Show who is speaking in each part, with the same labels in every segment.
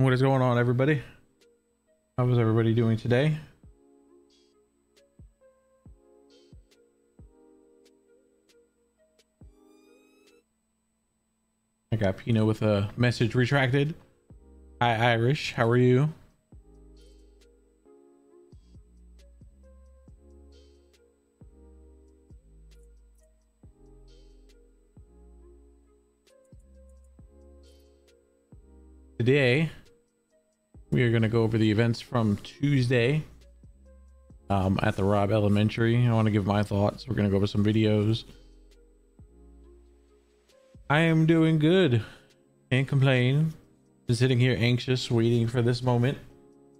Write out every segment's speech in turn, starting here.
Speaker 1: What is going on, everybody? How is everybody doing today? I got Pino with a message retracted. Hi, Irish. How are you? Today, we are going to go over the events from Tuesday um, at the Robb Elementary. I want to give my thoughts. We're going to go over some videos. I am doing good. Can't complain. Been sitting here anxious, waiting for this moment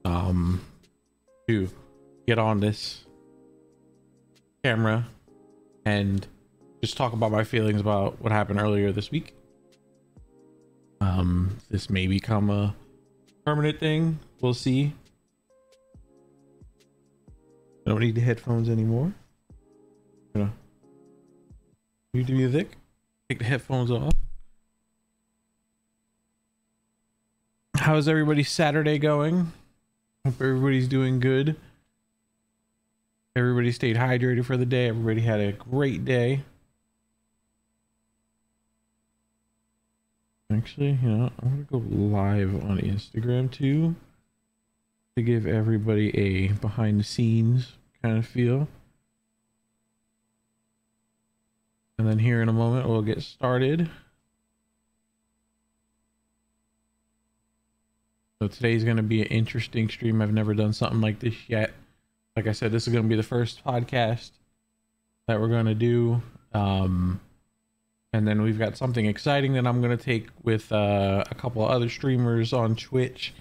Speaker 1: um, to get on this camera and just talk about my feelings about what happened earlier this week. Um, this may become a permanent thing. We'll see. I don't need the headphones anymore. I'm gonna mute the music. Take the headphones off. How's everybody's Saturday going? Hope everybody's doing good. Everybody stayed hydrated for the day. Everybody had a great day. Actually, you know, I'm gonna go live on Instagram too to give everybody a behind the scenes kind of feel. And then here in a moment, we'll get started. So today's going to be an interesting stream. I've never done something like this yet. Like I said, this is going to be the first podcast that we're going to do. Um, and then we've got something exciting that I'm going to take with uh, a couple of other streamers on Twitch.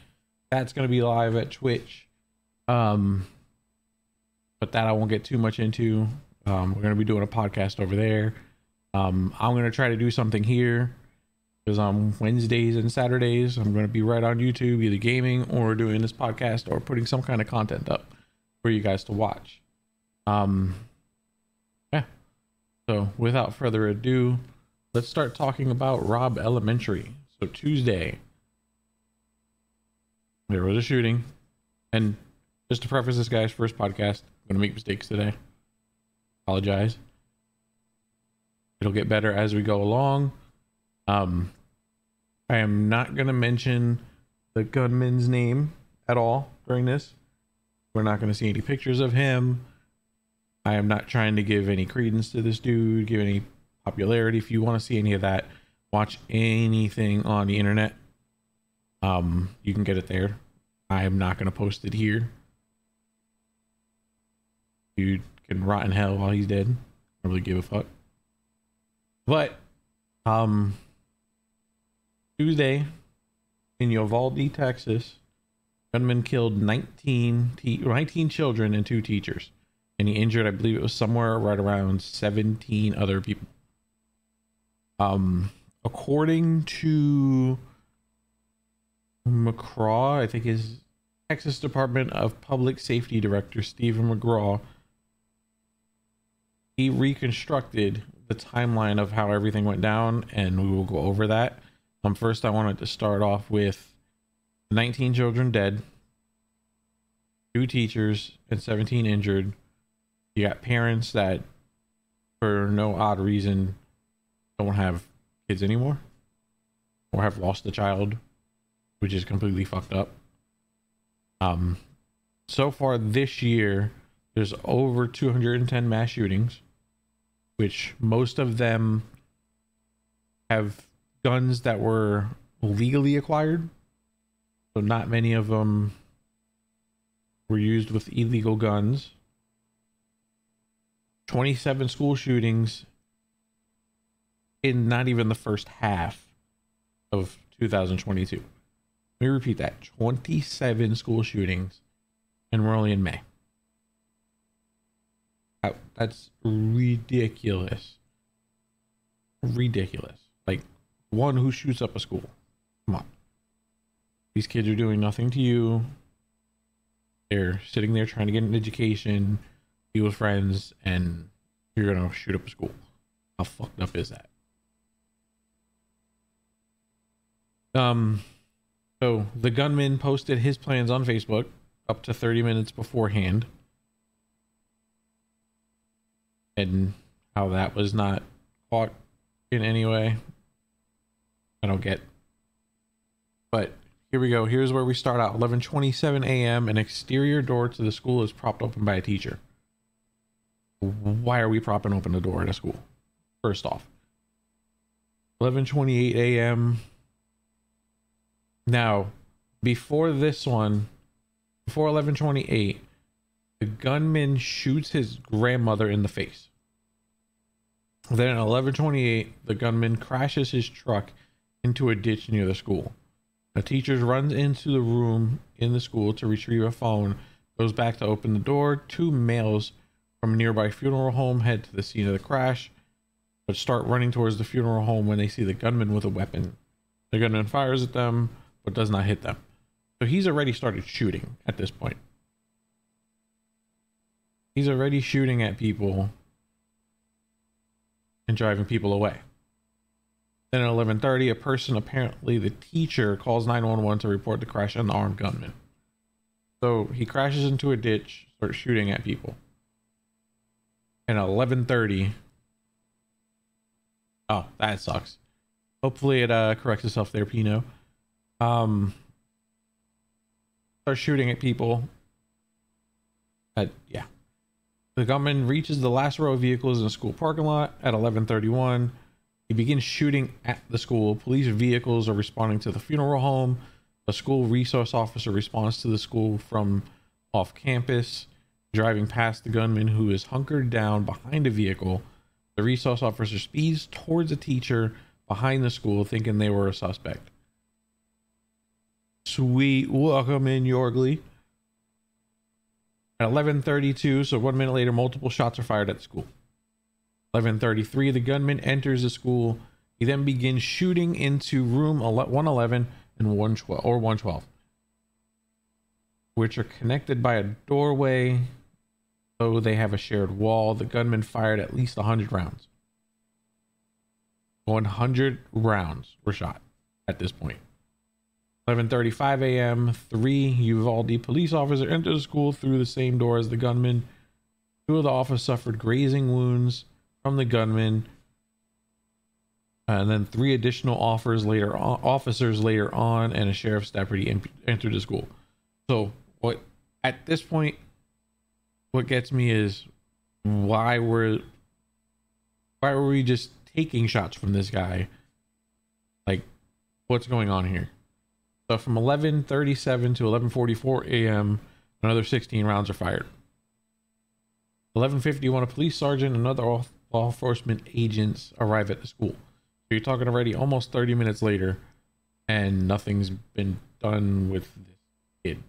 Speaker 1: That's going to be live at Twitch. Um, but that I won't get too much into. Um, we're going to be doing a podcast over there. Um, I'm going to try to do something here because on Wednesdays and Saturdays, I'm going to be right on YouTube, either gaming or doing this podcast or putting some kind of content up for you guys to watch. Um, yeah. So without further ado, let's start talking about Robb Elementary. So Tuesday, there was a shooting, and just to preface this guy's first podcast, I'm gonna make mistakes today. Apologize. It'll get better as we go along. Um, I am not gonna mention the gunman's name at all during this. We're not gonna see any pictures of him. I am not trying to give any credence to this dude, give any popularity. If you want to see any of that, watch anything on the internet. Um, you can get it there. I am not going to post it here. Dude can rot in hell while he's dead. I don't really give a fuck. But, um, Tuesday in Uvalde, Texas, gunman killed 19, te- 19 children and two teachers. And he injured, I believe it was somewhere right around 17 other people. Um, according to McCraw, I think his Texas Department of Public Safety Director Steven McCraw, he reconstructed the timeline of how everything went down, and we will go over that. Um, first, I wanted to start off with 19 children dead, two teachers, and 17 injured. You got parents that, for no odd reason, don't have kids anymore or have lost a child, which is completely fucked up. Um, so far this year, there's over 210 mass shootings, which most of them have guns that were legally acquired. So not many of them were used with illegal guns. 27 school shootings in not even the first half of 2022. Let me repeat that 27 school shootings, and we're only in May. That's ridiculous. Ridiculous. Like, one who shoots up a school. Come on. These kids are doing nothing to you. They're sitting there trying to get an education, be with friends, and you're going to shoot up a school. How fucked up is that? Um, So the gunman posted his plans on Facebook up to 30 minutes beforehand. And how that was not caught in any way. I don't get. But here we go. Here's where we start out. 11:27 a.m. An exterior door to the school is propped open by a teacher. Why are we propping open the door at a school? First off. 11:28 a.m. Now, before this one, before 11:28, the gunman shoots his grandmother in the face. Then at 11:28, the gunman crashes his truck into a ditch near the school. A teacher runs into the room in the school to retrieve a phone, goes back to open the door. Two males from a nearby funeral home head to the scene of the crash, but start running towards the funeral home when they see the gunman with a weapon. The gunman fires at them, but does not hit them. So he's already started shooting at this point. He's already shooting at people and driving people away. Then at 11:30, a person, apparently the teacher, calls 911 to report the crash and the armed gunman. So he crashes into a ditch, starts shooting at people. And at 11:30, oh, that sucks. Hopefully it uh, corrects itself there, Pino. Um, start shooting at people. At yeah, the gunman reaches the last row of vehicles in a school parking lot at 11:31. He begins shooting at the school. Police vehicles are responding to the funeral home. A school resource officer responds to the school from off campus, driving past the gunman who is hunkered down behind a vehicle. The resource officer speeds towards a teacher behind the school, thinking they were a suspect. Sweet, welcome in, Yorgly. At 11:32, so one minute later, multiple shots are fired at the school. 11:33, the gunman enters the school. He then begins shooting into room 111 and 112 or 112, which are connected by a doorway. Though they have a shared wall, the gunman fired at least 100 rounds. 100 rounds were shot at this point. 11:35 a.m. Three Uvalde police officers entered the school through the same door as the gunman. Two of the officers suffered grazing wounds from the gunman, and then three additional offers later on, officers later on, and a sheriff's deputy in, entered the school. So what at this point, what gets me is why were why were we just taking shots from this guy? Like, what's going on here? So from 11:37 to 11:44 a.m., another 16 rounds are fired. 11:51, a police sergeant and other law enforcement agents arrive at the school. So you're talking already almost 30 minutes later, and nothing's been done with this kid.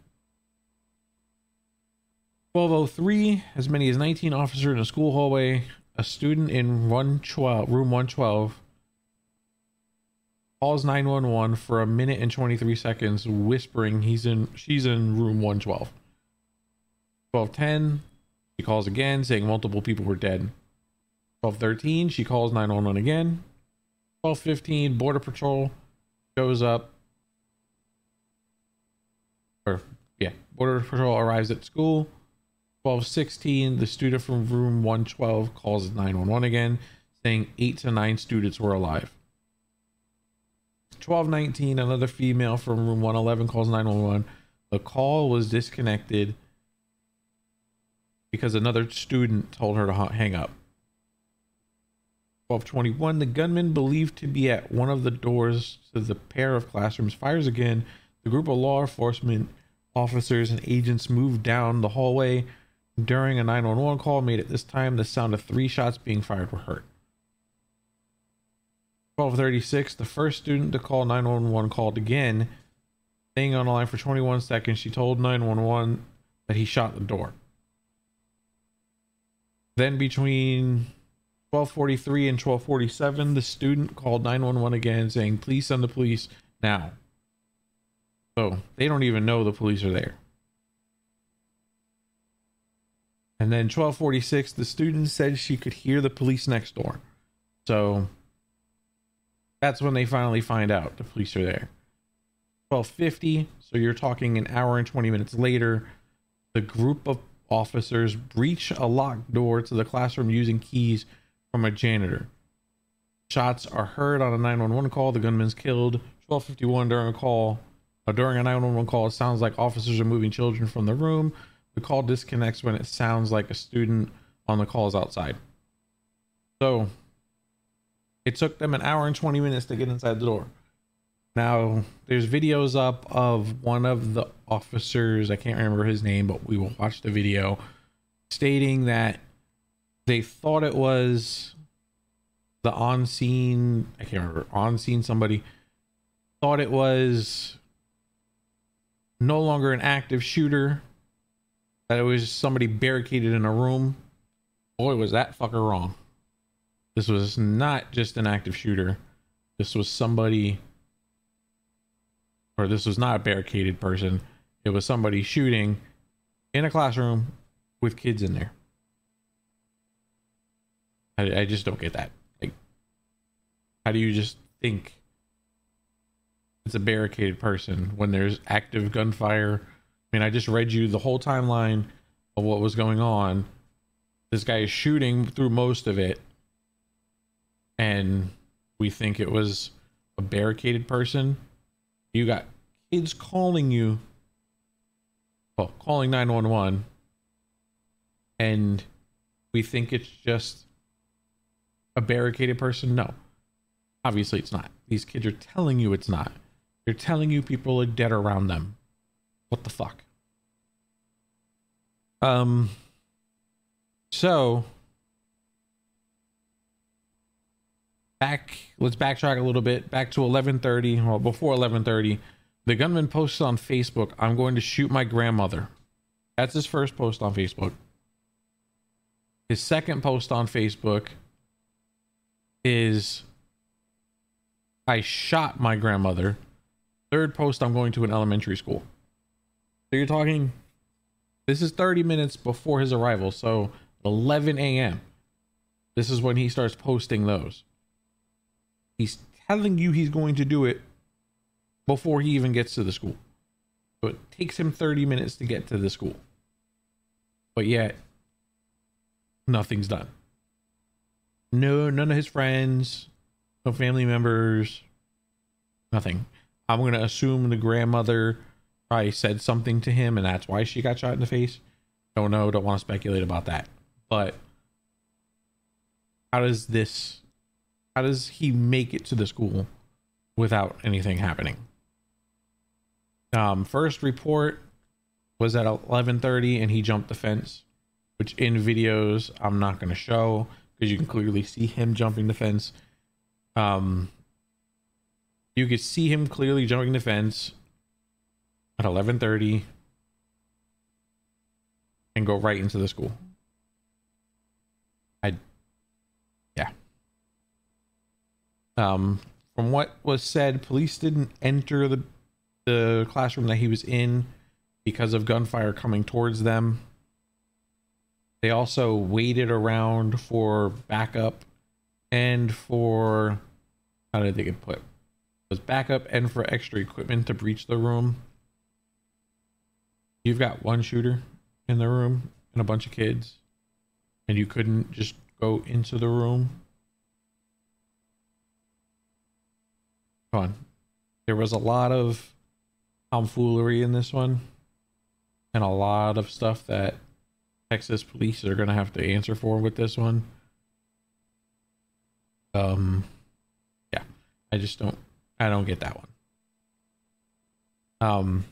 Speaker 1: 1203, as many as 19 officers in a school hallway. A student in 112, room 112 calls 911 for a minute and 23 seconds, whispering he's in she's in room 112. 1210, she calls again, saying multiple people were dead. 1213, she calls 911 again. 1215, Border Patrol shows up. Or, yeah, Border Patrol arrives at school. 1216, the student from room 112 calls 911 again, saying eight to nine students were alive. 1219, another female from room 111 calls 911. The call was disconnected because another student told her to hang up. 1221, the gunman believed to be at one of the doors to the pair of classrooms fires again. The group of law enforcement officers and agents moved down the hallway during a 911 call made at this time. The sound of three shots being fired were heard. 1236, the first student to call 911 called again. Staying on the line for 21 seconds, she told 911 that he shot the door. Then between 1243 and 1247, the student called 911 again saying, please send the police now. So they don't even know the police are there. And then 1246, the student said she could hear the police next door. So that's when they finally find out the police are there. 1250, so you're talking an hour and 20 minutes later, the group of officers breach a locked door to the classroom using keys from a janitor. Shots are heard on a 911 call. The gunman's killed. 1251 during a call. Uh, during a 911 call, it sounds like officers are moving children from the room. The call disconnects when it sounds like a student on the call is outside. So it took them an hour and 20 minutes to get inside the door. Now, there's videos up of one of the officers, I can't remember his name, but we will watch the video stating that they thought it was the on scene, I can't remember, on scene somebody thought it was no longer an active shooter, that it was somebody barricaded in a room. Boy, was that fucker wrong. This was not just an active shooter. This was somebody, or this was not a barricaded person. It was somebody shooting in a classroom with kids in there. I, I just don't get that. Like, how do you just think it's a barricaded person when there's active gunfire? I mean, I just read you the whole timeline of what was going on. This guy is shooting through most of it, and we think it was a barricaded person. You got kids calling you, well, calling 911, and we think it's just a barricaded person? No. Obviously, it's not. These kids are telling you it's not. They're telling you people are dead around them. What the fuck? Um, so back, let's backtrack a little bit. Back to 11:30. Well, before 11:30, the gunman posted on Facebook, "I'm going to shoot my grandmother." That's his first post on Facebook. His second post on Facebook is I shot my grandmother. Third post, I'm going to an elementary school. So you're talking, this is 30 minutes before his arrival. So 11 a.m. This is when he starts posting those. He's telling you he's going to do it before he even gets to the school. So it takes him 30 minutes to get to the school. But yet, nothing's done. No, none of his friends, no family members, nothing. I'm going to assume the grandmother probably said something to him and that's why she got shot in the face. Don't know, don't want to speculate about that. But how does this how does he make it to the school without anything happening? Um first report was at 11:30 and he jumped the fence, which in videos I'm not going to show because you can clearly see him jumping the fence. Um, you could see him clearly jumping the fence at 11:30 and go right into the school. I yeah. Um from what was said, police didn't enter the the classroom that he was in because of gunfire coming towards them. They also waited around for backup and for how did they get put? It was backup and for extra equipment to breach the room. You've got one shooter in the room and a bunch of kids, and you couldn't just go into the room. Come on. There was a lot of tomfoolery in this one, and a lot of stuff that Texas police are gonna have to answer for with this one. Um, yeah, I just don't, I don't get that one. Um,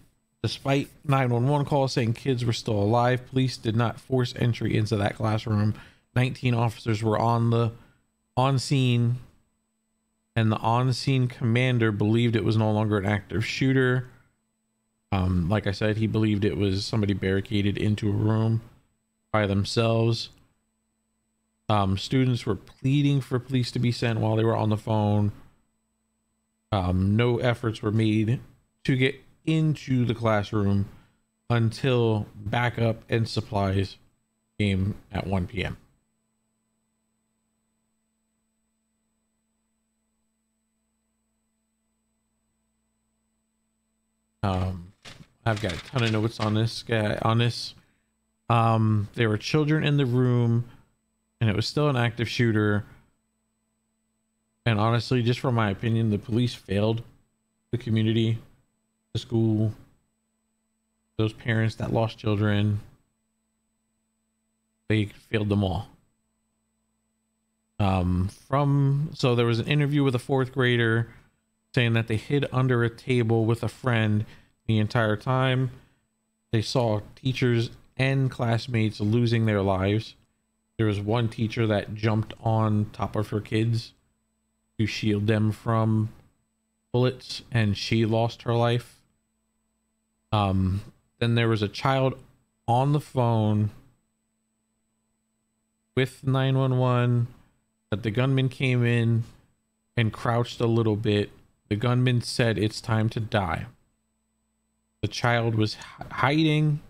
Speaker 1: despite 911 calls saying kids were still alive, police did not force entry into that classroom. 19 officers were on the on scene, and the on scene commander believed it was no longer an active shooter. Um, like I said, he believed it was somebody barricaded into a room by themselves. Um, students were pleading for police to be sent while they were on the phone. Um, no efforts were made to get into the classroom until backup and supplies came at 1 p.m. Um, I've got a ton of notes on this guy on this. Um, there were children in the room, and it was still an active shooter. And honestly, just from my opinion, the police failed the community, the school, those parents that lost children. They failed them all. Um, from so there was an interview with a fourth grader saying that they hid under a table with a friend the entire time. They saw teachers and classmates losing their lives. There was one teacher that jumped on top of her kids to shield them from bullets, and she lost her life. Um, then there was a child on the phone with 911 that the gunman came in and crouched a little bit. The gunman said, It's time to die. The child was hiding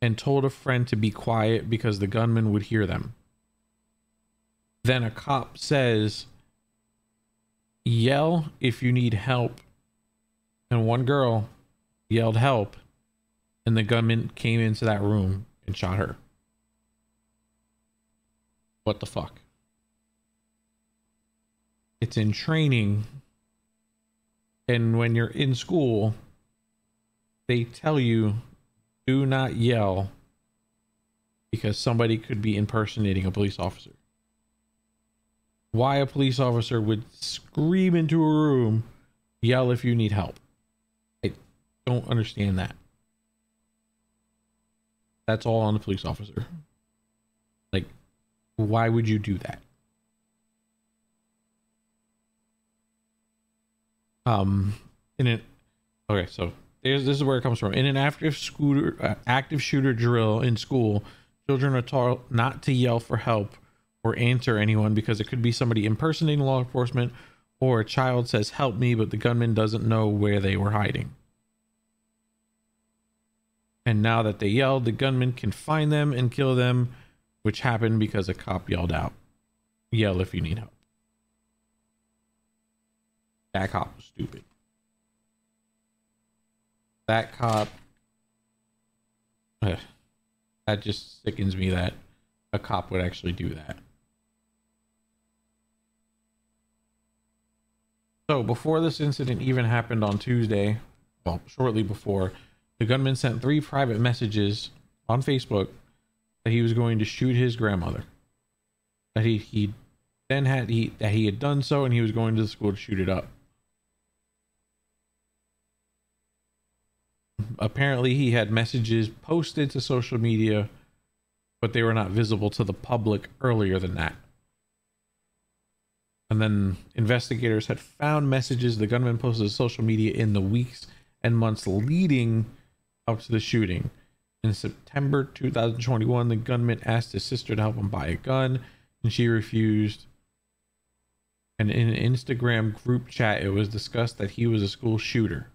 Speaker 1: and told a friend to be quiet because the gunman would hear them. Then a cop says, Yell if you need help. And one girl yelled help, and the gunman came into that room and shot her. What the fuck? It's in training. And when you're in school, they tell you do not yell because somebody could be impersonating a police officer. Why a police officer would scream into a room, yell if you need help. I don't understand that. That's all on the police officer. Like, why would you do that? Um, in an okay, so this is where it comes from. In an active scooter, uh, active shooter drill in school, children are taught not to yell for help or answer anyone because it could be somebody impersonating law enforcement or a child says help me but the gunman doesn't know where they were hiding and now that they yelled the gunman can find them and kill them which happened because a cop yelled out yell if you need help that cop was stupid that cop ugh, that just sickens me that a cop would actually do that So before this incident even happened on Tuesday, well, shortly before, the gunman sent three private messages on Facebook that he was going to shoot his grandmother. That he he then had he that he had done so and he was going to the school to shoot it up. Apparently he had messages posted to social media, but they were not visible to the public earlier than that. And then investigators had found messages the gunman posted to social media in the weeks and months leading up to the shooting. In September 2021, the gunman asked his sister to help him buy a gun, and she refused. And in an Instagram group chat, it was discussed that he was a school shooter.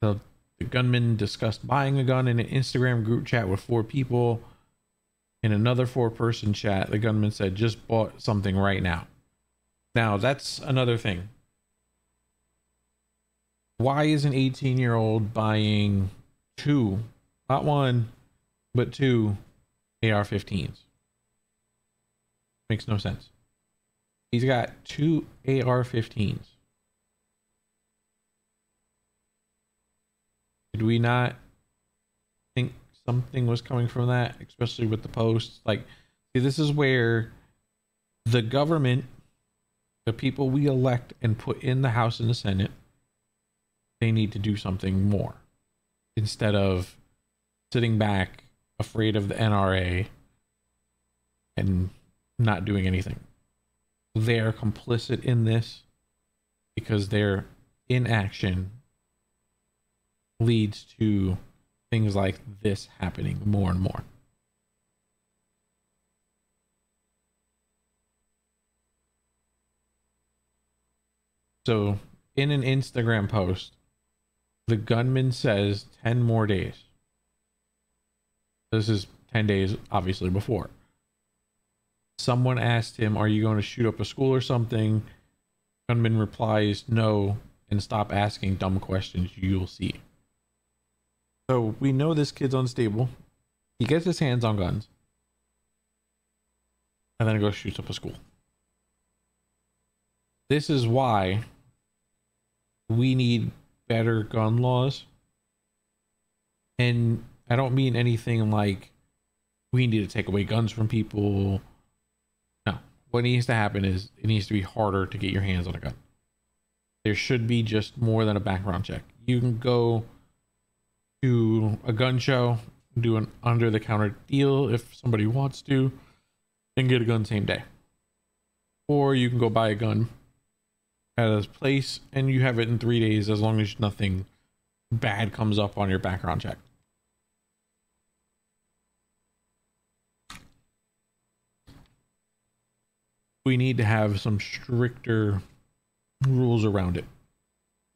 Speaker 1: The, the gunman discussed buying a gun in an Instagram group chat with four people in another four person chat, the gunman said, just bought something right now. Now, that's another thing. Why is an 18 year old buying two, not one, but two AR 15s? Makes no sense. He's got two AR 15s. Did we not think something was coming from that, especially with the posts. Like, see, this is where the government, the people we elect and put in the House and the Senate, they need to do something more instead of sitting back afraid of the NRA and not doing anything. They are complicit in this because their inaction leads to things like this happening more and more. So, in an Instagram post, the gunman says 10 more days. This is 10 days, obviously, before. Someone asked him, Are you going to shoot up a school or something? Gunman replies, No, and stop asking dumb questions, you'll see. So we know this kid's unstable. He gets his hands on guns. And then he goes shoots up a school. This is why we need better gun laws. And I don't mean anything like we need to take away guns from people. No. What needs to happen is it needs to be harder to get your hands on a gun. There should be just more than a background check. You can go to a gun show, do an under the counter deal if somebody wants to, and get a gun same day. Or you can go buy a gun at a place and you have it in three days as long as nothing bad comes up on your background check. We need to have some stricter rules around it.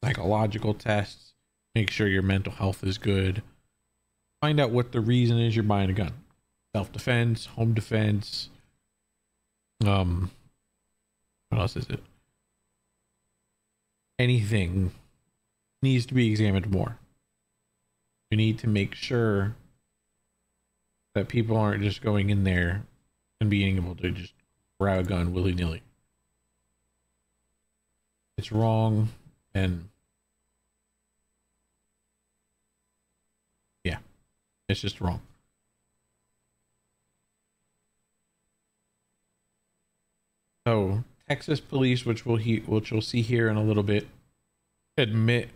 Speaker 1: Psychological tests, make sure your mental health is good. Find out what the reason is you're buying a gun. Self defense, home defense. Um, what else is it? Anything needs to be examined more. We need to make sure that people aren't just going in there and being able to just grab a gun willy nilly. It's wrong and yeah, it's just wrong. So Texas police, which we'll he, which we'll see here in a little bit, admit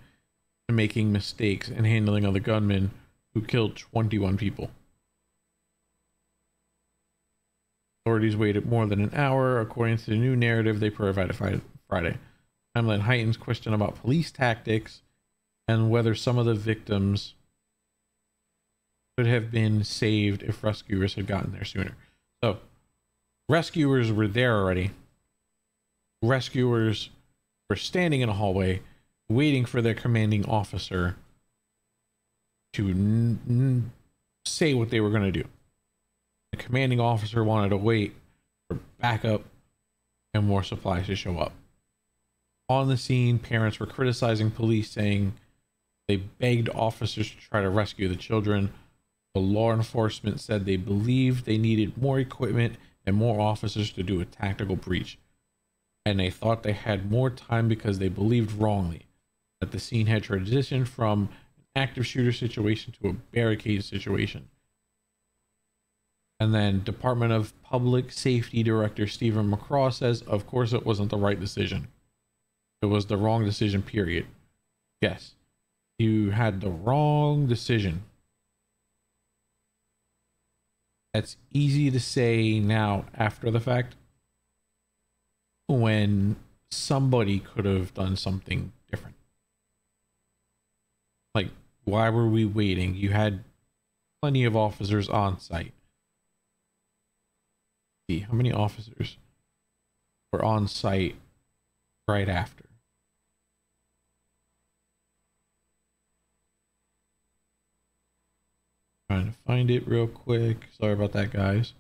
Speaker 1: to making mistakes in handling of the gunman who killed 21 people. Authorities waited more than an hour, according to the new narrative they provided Friday. Timeline heightens question about police tactics and whether some of the victims could have been saved if rescuers had gotten there sooner. So, rescuers were there already. Rescuers were standing in a hallway waiting for their commanding officer to n- n- say what they were going to do. The commanding officer wanted to wait for backup and more supplies to show up. On the scene, parents were criticizing police, saying they begged officers to try to rescue the children. The law enforcement said they believed they needed more equipment and more officers to do a tactical breach. And they thought they had more time because they believed wrongly that the scene had transitioned from an active shooter situation to a barricade situation. And then Department of Public Safety Director Steven McCraw says, of course, it wasn't the right decision. It was the wrong decision, period. Yes, you had the wrong decision. That's easy to say now after the fact when somebody could have done something different. Like, why were we waiting? You had plenty of officers on site. See, how many officers were on site right after? Trying to find it real quick. Sorry about that, guys.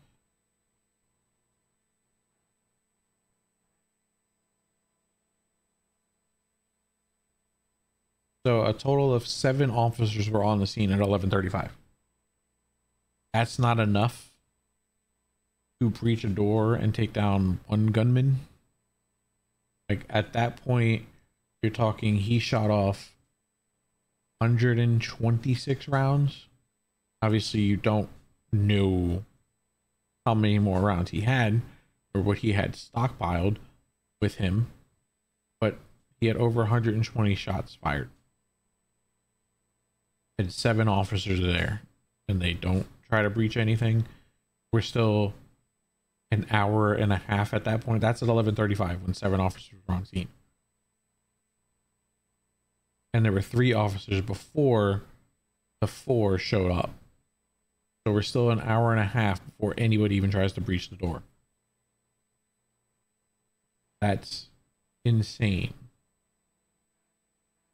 Speaker 1: So a total of seven officers were on the scene at 11:35. That's not enough to breach a door and take down one gunman. Like at that point, you're talking he shot off 126 rounds obviously you don't know how many more rounds he had or what he had stockpiled with him, but he had over 120 shots fired. And seven officers are there, and they don't try to breach anything. We're still an hour and a half at that point. That's at 11:35 when seven officers were on scene, and there were three officers before the four showed up. So we're still an hour and a half before anybody even tries to breach the door. That's insane.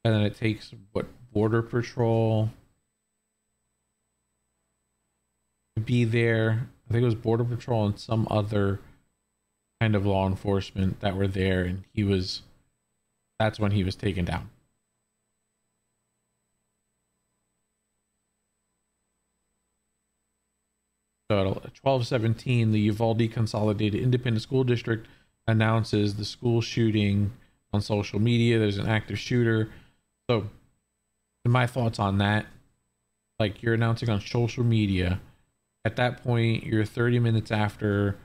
Speaker 1: And then it takes what border patrol to be there. I think it was border patrol and some other kind of law enforcement that were there and he was that's when he was taken down. So at 1217, the Uvalde Consolidated Independent School District announces the school shooting on social media. There's an active shooter. So, my thoughts on that like you're announcing on social media. At that point, you're 30 minutes after.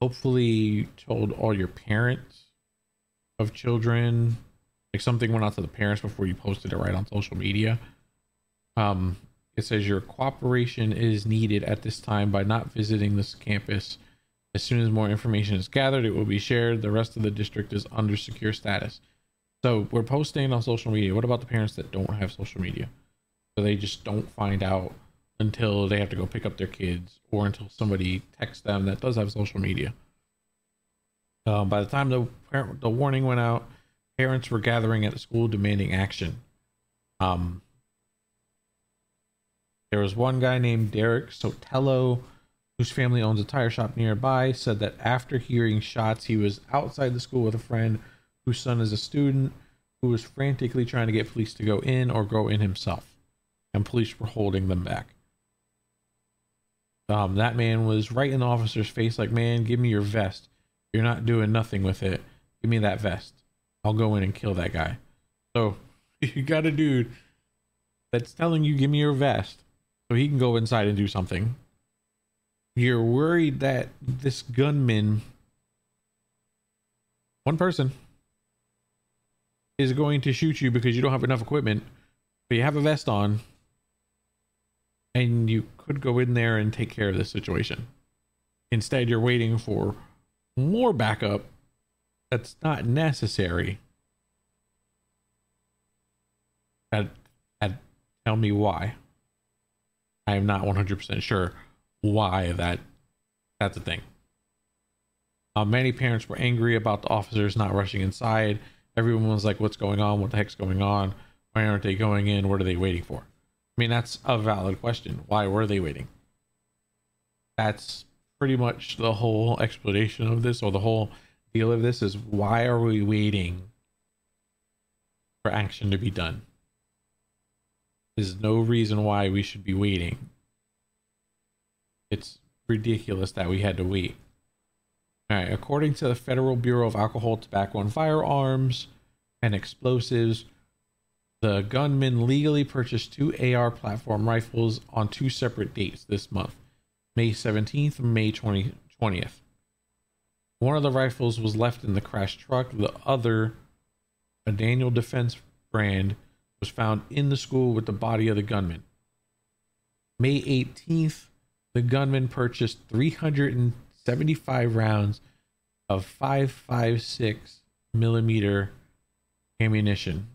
Speaker 1: Hopefully, told all your parents of children. Like something went out to the parents before you posted it right on social media. Um, it says your cooperation is needed at this time by not visiting this campus. As soon as more information is gathered, it will be shared. The rest of the district is under secure status. So we're posting on social media. What about the parents that don't have social media? So they just don't find out until they have to go pick up their kids or until somebody texts them that does have social media. Um, by the time the parent, the warning went out, parents were gathering at the school demanding action. Um, there was one guy named Derek Sotelo, whose family owns a tire shop nearby, said that after hearing shots, he was outside the school with a friend whose son is a student who was frantically trying to get police to go in or go in himself, and police were holding them back. Um, that man was right in the officer's face, like, "Man, give me your vest. You're not doing nothing with it. Give me that vest. I'll go in and kill that guy." So you got a dude that's telling you, "Give me your vest," he can go inside and do something. You're worried that this gunman, one person, is going to shoot you because you don't have enough equipment, but you have a vest on, and you could go in there and take care of this situation. Instead, you're waiting for more backup that's not necessary. And tell me why. I am not 100% sure why that that's a thing. Uh, many parents were angry about the officers not rushing inside. Everyone was like, "What's going on? What the heck's going on? Why aren't they going in? What are they waiting for?" I mean, that's a valid question. Why were they waiting? That's pretty much the whole explanation of this, or the whole deal of this is why are we waiting for action to be done? There's no reason why we should be waiting. It's ridiculous that we had to wait. All right, according to the Federal Bureau of Alcohol, Tobacco, and Firearms and Explosives, the gunman legally purchased two AR platform rifles on two separate dates this month May 17th and May 20, 20th. One of the rifles was left in the crash truck, the other, a Daniel Defense brand, was found in the school with the body of the gunman. May 18th, the gunman purchased 375 rounds of 5.56 millimeter ammunition.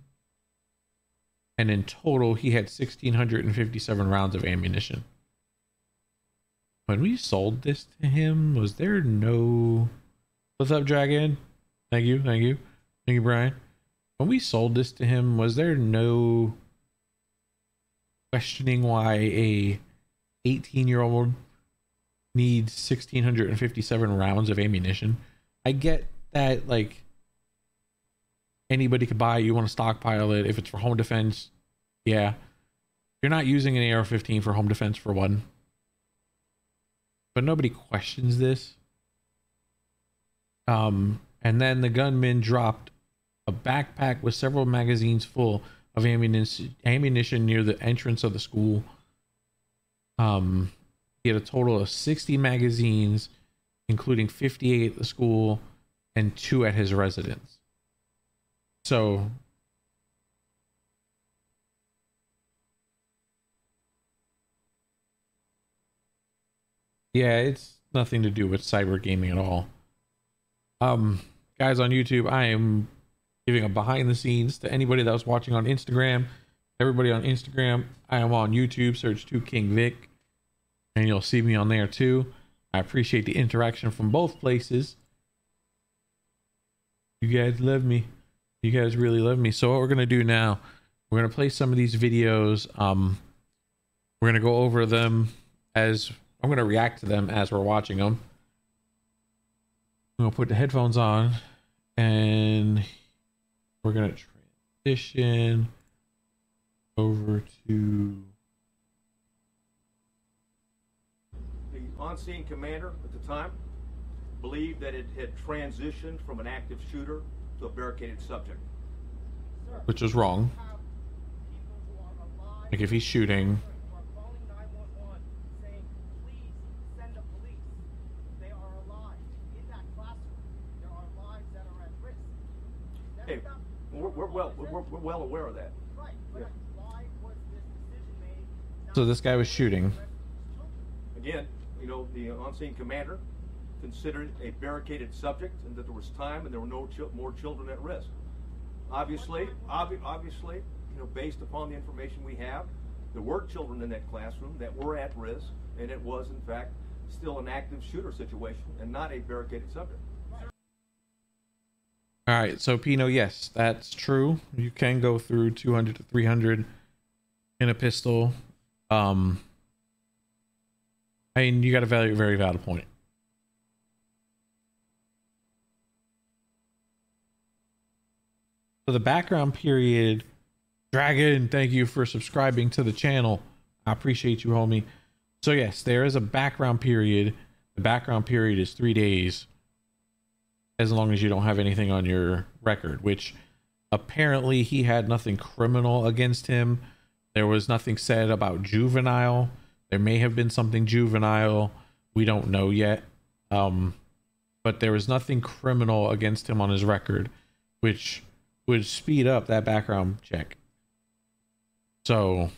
Speaker 1: And in total, he had 1,657 rounds of ammunition. When we sold this to him, was there no. What's up, Dragon? Thank you, thank you. Thank you, Brian. When we sold this to him, was there no questioning why a 18 year old needs 1657 rounds of ammunition. I get that like anybody could buy it, you want to stockpile it if it's for home defense. Yeah. You're not using an AR-15 for home defense for one. But nobody questions this. Um and then the gunman dropped a backpack with several magazines full of ammunition ammunition near the entrance of the school um, he had a total of 60 magazines, including 58 at the school and two at his residence. So yeah, it's nothing to do with cyber gaming at all. Um, guys on YouTube, I am giving a behind the scenes to anybody that was watching on Instagram. Everybody on Instagram, I am on YouTube. Search to King Vic and you'll see me on there too. I appreciate the interaction from both places. You guys love me. You guys really love me. So what we're gonna do now, we're gonna play some of these videos. Um, we're gonna go over them as I'm gonna react to them as we're watching them. I'm gonna put the headphones on, and we're gonna transition over to The
Speaker 2: on-scene commander at the time believed that it had transitioned from an active shooter to a barricaded subject.
Speaker 1: which is wrong. Like if he's shooting,
Speaker 2: we're, we're well, we're, we're well aware of that.
Speaker 3: Right,
Speaker 2: Yeah.
Speaker 3: why was this decision made? not
Speaker 1: so this guy was shooting.
Speaker 2: Again, you know, the on-scene commander considered it a barricaded subject and that there was time and there were no chil- more children at risk. Obviously, obvi- obviously, you know, based upon the information we have, there were children in that classroom that were at risk, and it was in fact still an active shooter situation and not a barricaded subject.
Speaker 1: All right, so Pino, yes, that's true. You can go through 200 to 300 in a pistol. Um, I mean, you got a very, very valid point. So the background period, Dragon, thank you for subscribing to the channel. I appreciate you, homie. So yes, there is a background period. The background period is three days as long as you don't have anything on your record, which apparently he had nothing criminal against him. There was nothing said about juvenile. There may have been something juvenile. We don't know yet. Um, but there was nothing criminal against him on his record, which would speed up that background check. So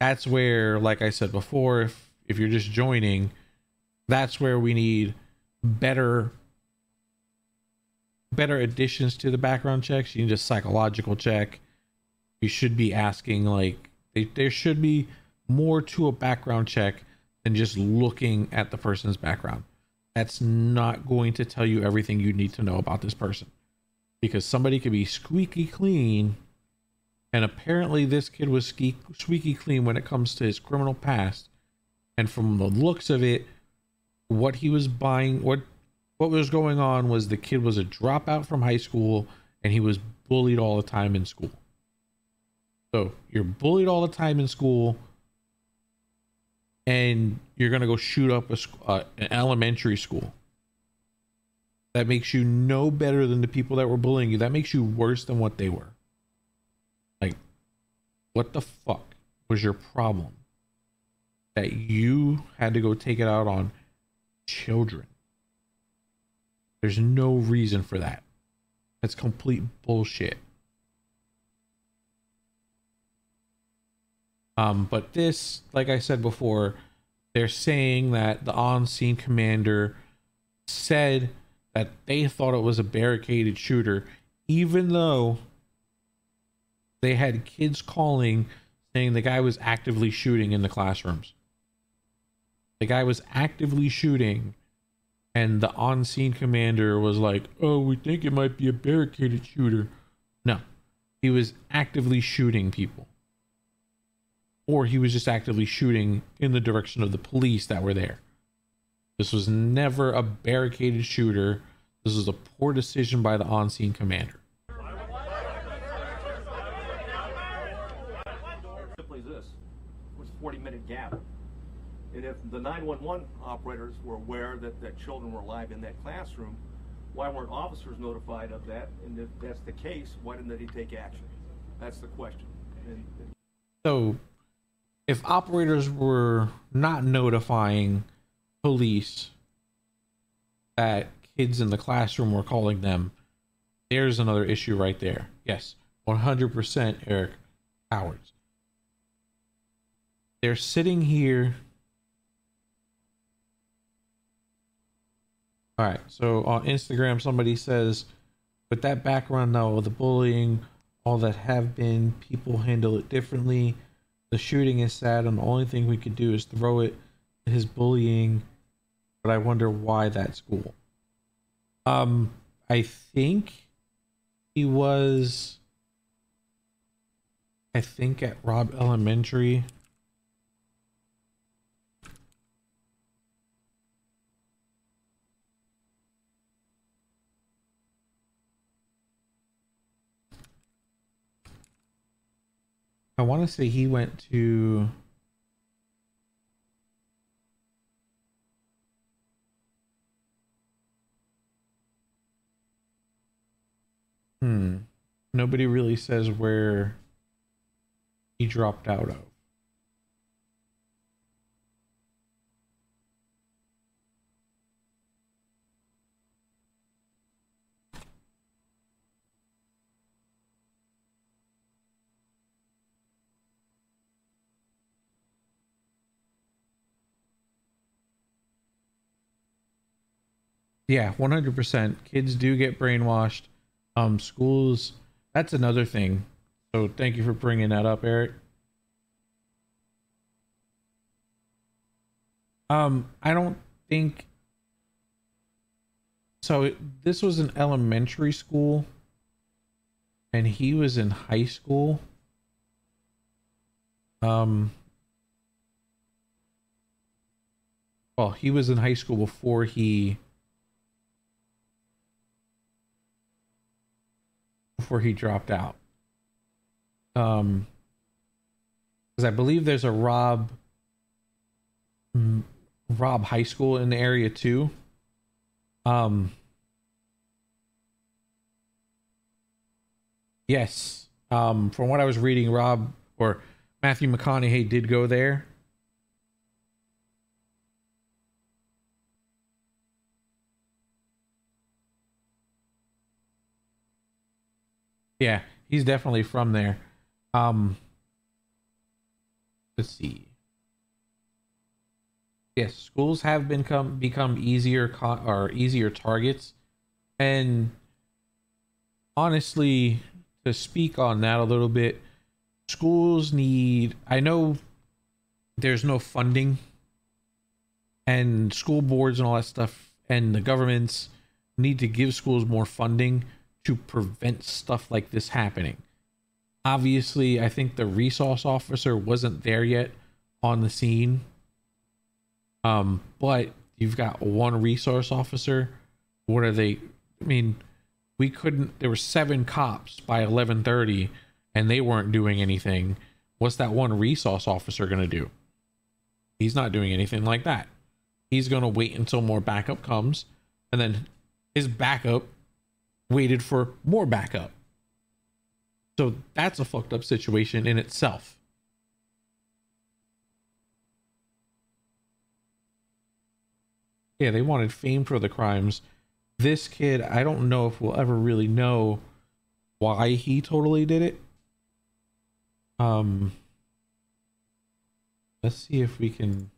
Speaker 1: that's where, like I said before, if if you're just joining, that's where we need better better additions to the background checks. You need a psychological check. You should be asking like they, there should be more to a background check than just looking at the person's background. That's not going to tell you everything you need to know about this person. Because somebody could be squeaky clean and apparently this kid was squeaky clean when it comes to his criminal past. And from the looks of it, what he was buying, what what was going on was the kid was a dropout from high school and he was bullied all the time in school. So you're bullied all the time in school and you're going to go shoot up a, uh, an elementary school. That makes you no better than the people that were bullying you. That makes you worse than what they were. Like, what the fuck was your problem? That you had to go take it out on children. There's no reason for that. That's complete bullshit. Um, but this, like I said before, they're saying that the on-scene commander said that they thought it was a barricaded shooter, even though they had kids calling saying the guy was actively shooting in the classrooms. The guy was actively shooting and the on-scene commander was like, "Oh, we think it might be a barricaded shooter." No, he was actively shooting people, or he was just actively shooting in the direction of the police that were there. This was never a barricaded shooter. This was a poor decision by the on-scene commander.
Speaker 2: Simply this, was 40 minute gap. And if the 911 operators were aware that, that children were alive in that classroom, why weren't officers notified of that? And if that's the case, why didn't they take action? That's the question. And, and
Speaker 1: So, if operators were not notifying police that kids in the classroom were calling them, there's another issue right there. Yes, 100% Eric Cowards. They're sitting here. All right, so on Instagram, somebody says, with that background now, the bullying, all that have been, people handle it differently. The shooting is sad, and the only thing we could do is throw it at his bullying. But I wonder why that school. Um, I think he was. I think at Robb Elementary. I want to say he went to. Hmm. Nobody really says where he dropped out of. Yeah, 100%. Kids do get brainwashed. Um schools that's another thing. So thank you for bringing that up, Eric. Um I don't think so this was an elementary school and he was in high school. Um well, he was in high school before he before he dropped out. Um, because I believe there's a Rob Rob High School in the area too. Um, yes. Um, from what I was reading, Rob or Matthew McConaughey did go there. Yeah, he's definitely from there. Um let's see. Yes, schools have become become easier co- or easier targets and honestly to speak on that a little bit, schools need I know there's no funding and school boards and all that stuff and the governments need to give schools more funding to prevent stuff like this happening. Obviously, I think the resource officer wasn't there yet on the scene. Um, but you've got one resource officer. What are they? I mean, we couldn't. There were seven cops by eleven thirty, and they weren't doing anything. What's that one resource officer gonna do? He's not doing anything like that. He's gonna wait until more backup comes, and then his backup waited for more backup. So that's a fucked up situation in itself. Yeah, they wanted fame for the crimes. This kid, I don't know if we'll ever really know why he totally did it. Um let's see if we can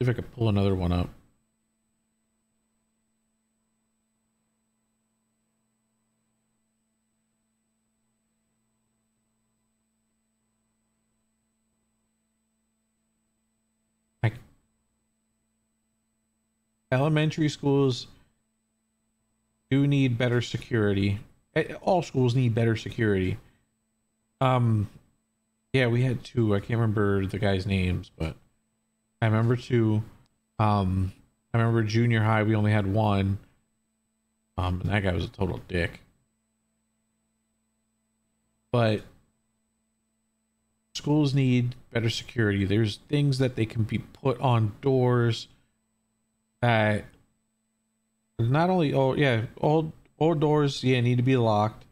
Speaker 1: if I could pull another one up. like elementary schools do need better security. Eh, All schools need better security. Um, yeah, we had two. I can't remember the guys' names, but I remember two. Um, I remember junior high. We only had one. Um, and that guy was a total dick. But schools need better security. There's things that they can be put on doors that not only oh yeah, all all doors yeah need to be locked.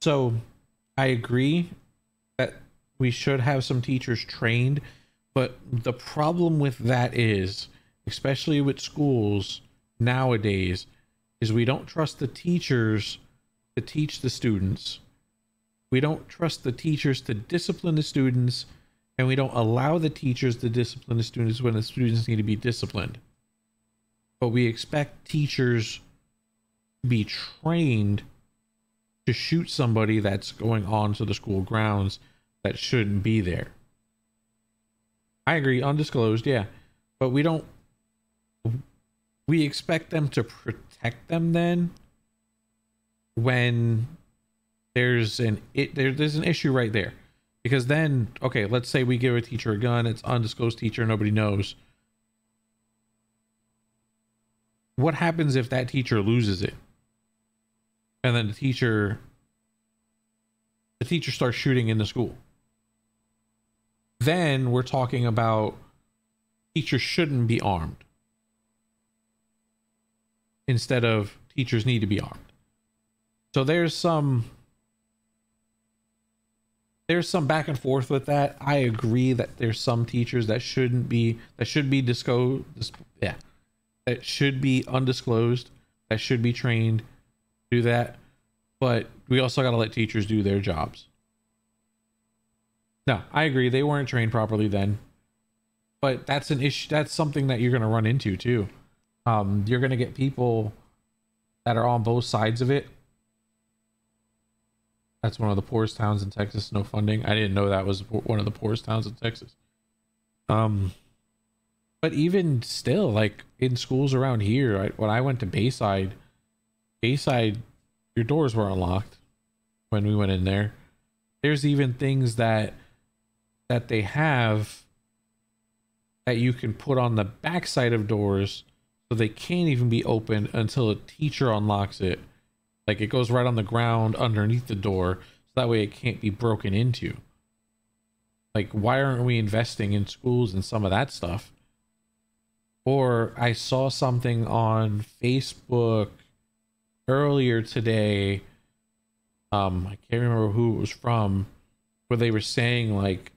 Speaker 1: So I agree that we should have some teachers trained, but the problem with that is, especially with schools nowadays, is we don't trust the teachers to teach the students we don't trust the teachers to discipline the students and we don't allow the teachers to discipline the students when the students need to be disciplined. But we expect teachers to be trained to shoot somebody that's going onto the school grounds that shouldn't be there. I agree undisclosed yeah. But we don't we expect them to protect them then when there's an it there, there's an issue right there because then okay let's say we give a teacher a gun it's undisclosed teacher nobody knows. What happens if that teacher loses it? And then the teacher the teacher starts shooting in the school. Then we're talking about teachers shouldn't be armed. Instead of teachers need to be armed. So there's some there's some back and forth with that. I agree that there's some teachers that shouldn't be that should be disco yeah. That should be undisclosed, that should be trained to do that. But we also got to let teachers do their jobs. No, I agree they weren't trained properly then. But that's an issue that's something that you're going to run into too. Um you're going to get people that are on both sides of it that's one of the poorest towns in Texas. No funding. I didn't know that was one of the poorest towns in Texas. Um, but even still, like in schools around here, I, when I went to Bayside, Bayside, your doors were unlocked when we went in there. There's even things that that they have that you can put on the backside of doors so they can't even be opened until a teacher unlocks it like it goes right on the ground underneath the door, so that way it can't be broken into. Like, why aren't we investing in schools and some of that stuff? Or I saw something on Facebook earlier today. Um, I can't remember who it was from, where they were saying like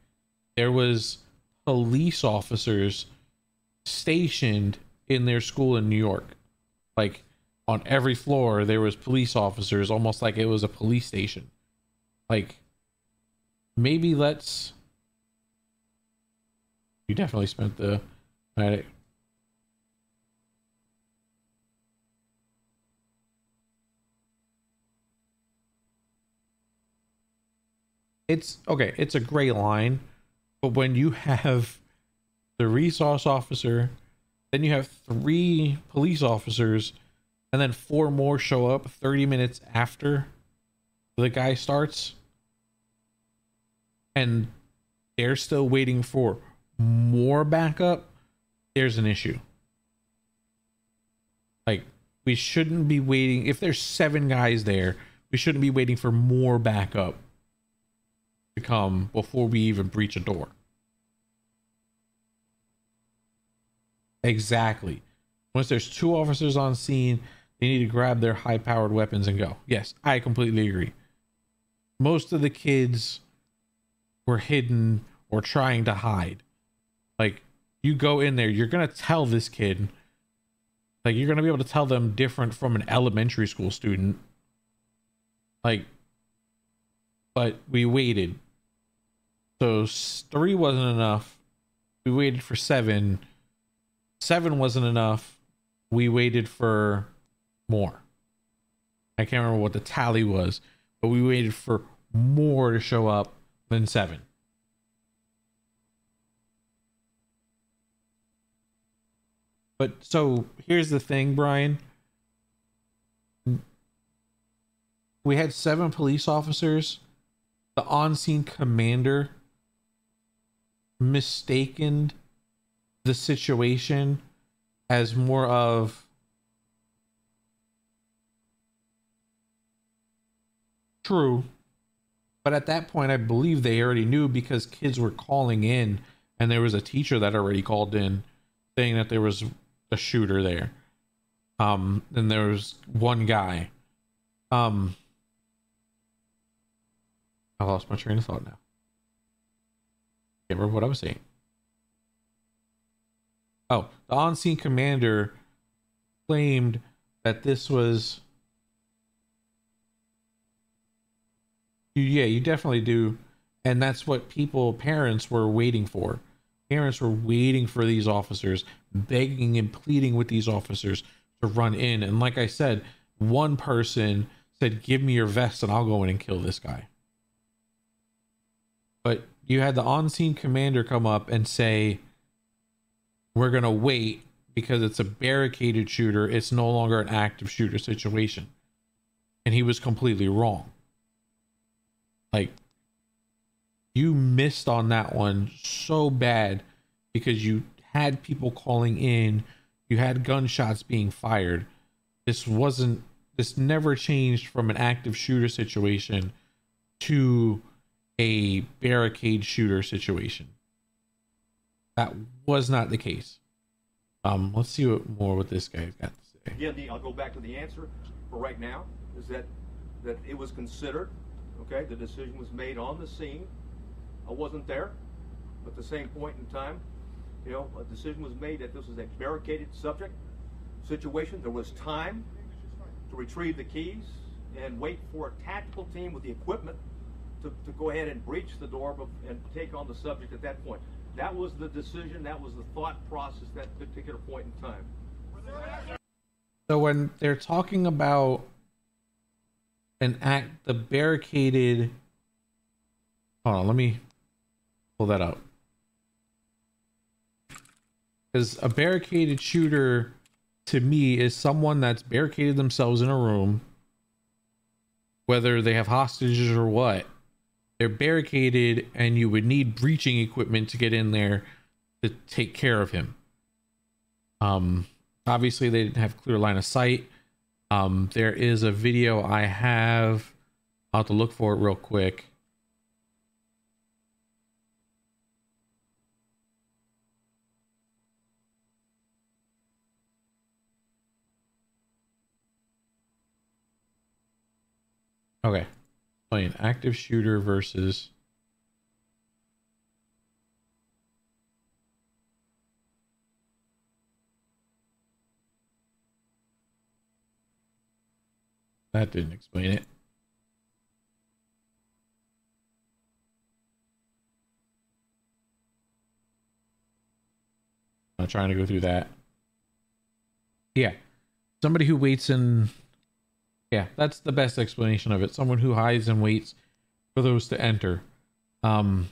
Speaker 1: there was police officers stationed in their school in New York. Like on every floor there was police officers almost like it was a police station. Like maybe let's you definitely spent the night. It's okay it's a gray line but when you have the resource officer then you have three police officers and then four more show up 30 minutes after the guy starts. And they're still waiting for more backup. There's an issue. Like we shouldn't be waiting. If there's seven guys there we shouldn't be waiting for more backup to come before we even breach a door. Exactly. Once there's two officers on scene they need to grab their high powered weapons and go. Yes, I completely agree. Most of the kids were hidden or trying to hide. Like, you go in there, you're going to tell this kid, like, you're going to be able to tell them different from an elementary school student. Like, but we waited. So three wasn't enough. We waited for seven. Seven wasn't enough. We waited for more. I can't remember what the tally was, but we waited for more to show up than seven. But so here's the thing, Brian. We had seven police officers. The on scene commander mistaken the situation as more of True. But at that point, I believe they already knew because kids were calling in, and there was a teacher that already called in saying that there was a shooter there. Um, and there was one guy. Um, I lost my train of thought now. Can't remember what I was saying. Oh, the on scene commander claimed that this was You, yeah, you definitely do. And that's what people, parents were waiting for. Parents were waiting for these officers, begging and pleading with these officers to run in. And like I said, one person said, Give me your vest and I'll go in and kill this guy. But you had the on scene commander come up and say, We're going to wait because it's a barricaded shooter. It's no longer an active shooter situation. And he was completely wrong. Like you missed on that one so bad because you had people calling in, you had gunshots being fired. This wasn't this never changed from an active shooter situation to a barricade shooter situation. That was not the case. Um, let's see what more what this guy's got to say.
Speaker 2: Again, I'll go back to the answer. for right now is that, that it was considered, okay, the decision was made on the scene. I wasn't there, but at the same point in time, you know, a decision was made that this was a barricaded subject situation. There was time to retrieve the keys and wait for a tactical team with the equipment to, to go ahead and breach the door and take on the subject at that point. That was the decision, that was the thought process at that particular point in time.
Speaker 1: So when they're talking about an act, the barricaded. Hold on, let me pull that up. Because a barricaded shooter, to me, is someone that's barricaded themselves in a room, whether they have hostages or what. They're barricaded, and you would need breaching equipment to get in there to take care of him. Um, obviously they didn't have clear line of sight. Um, there is a video I have. I'll have to look for it real quick. Okay. Playing active shooter versus That didn't explain it. I'm not trying to go through that. Yeah. Somebody who waits in. Yeah, that's the best explanation of it. Someone who hides and waits for those to enter. Um.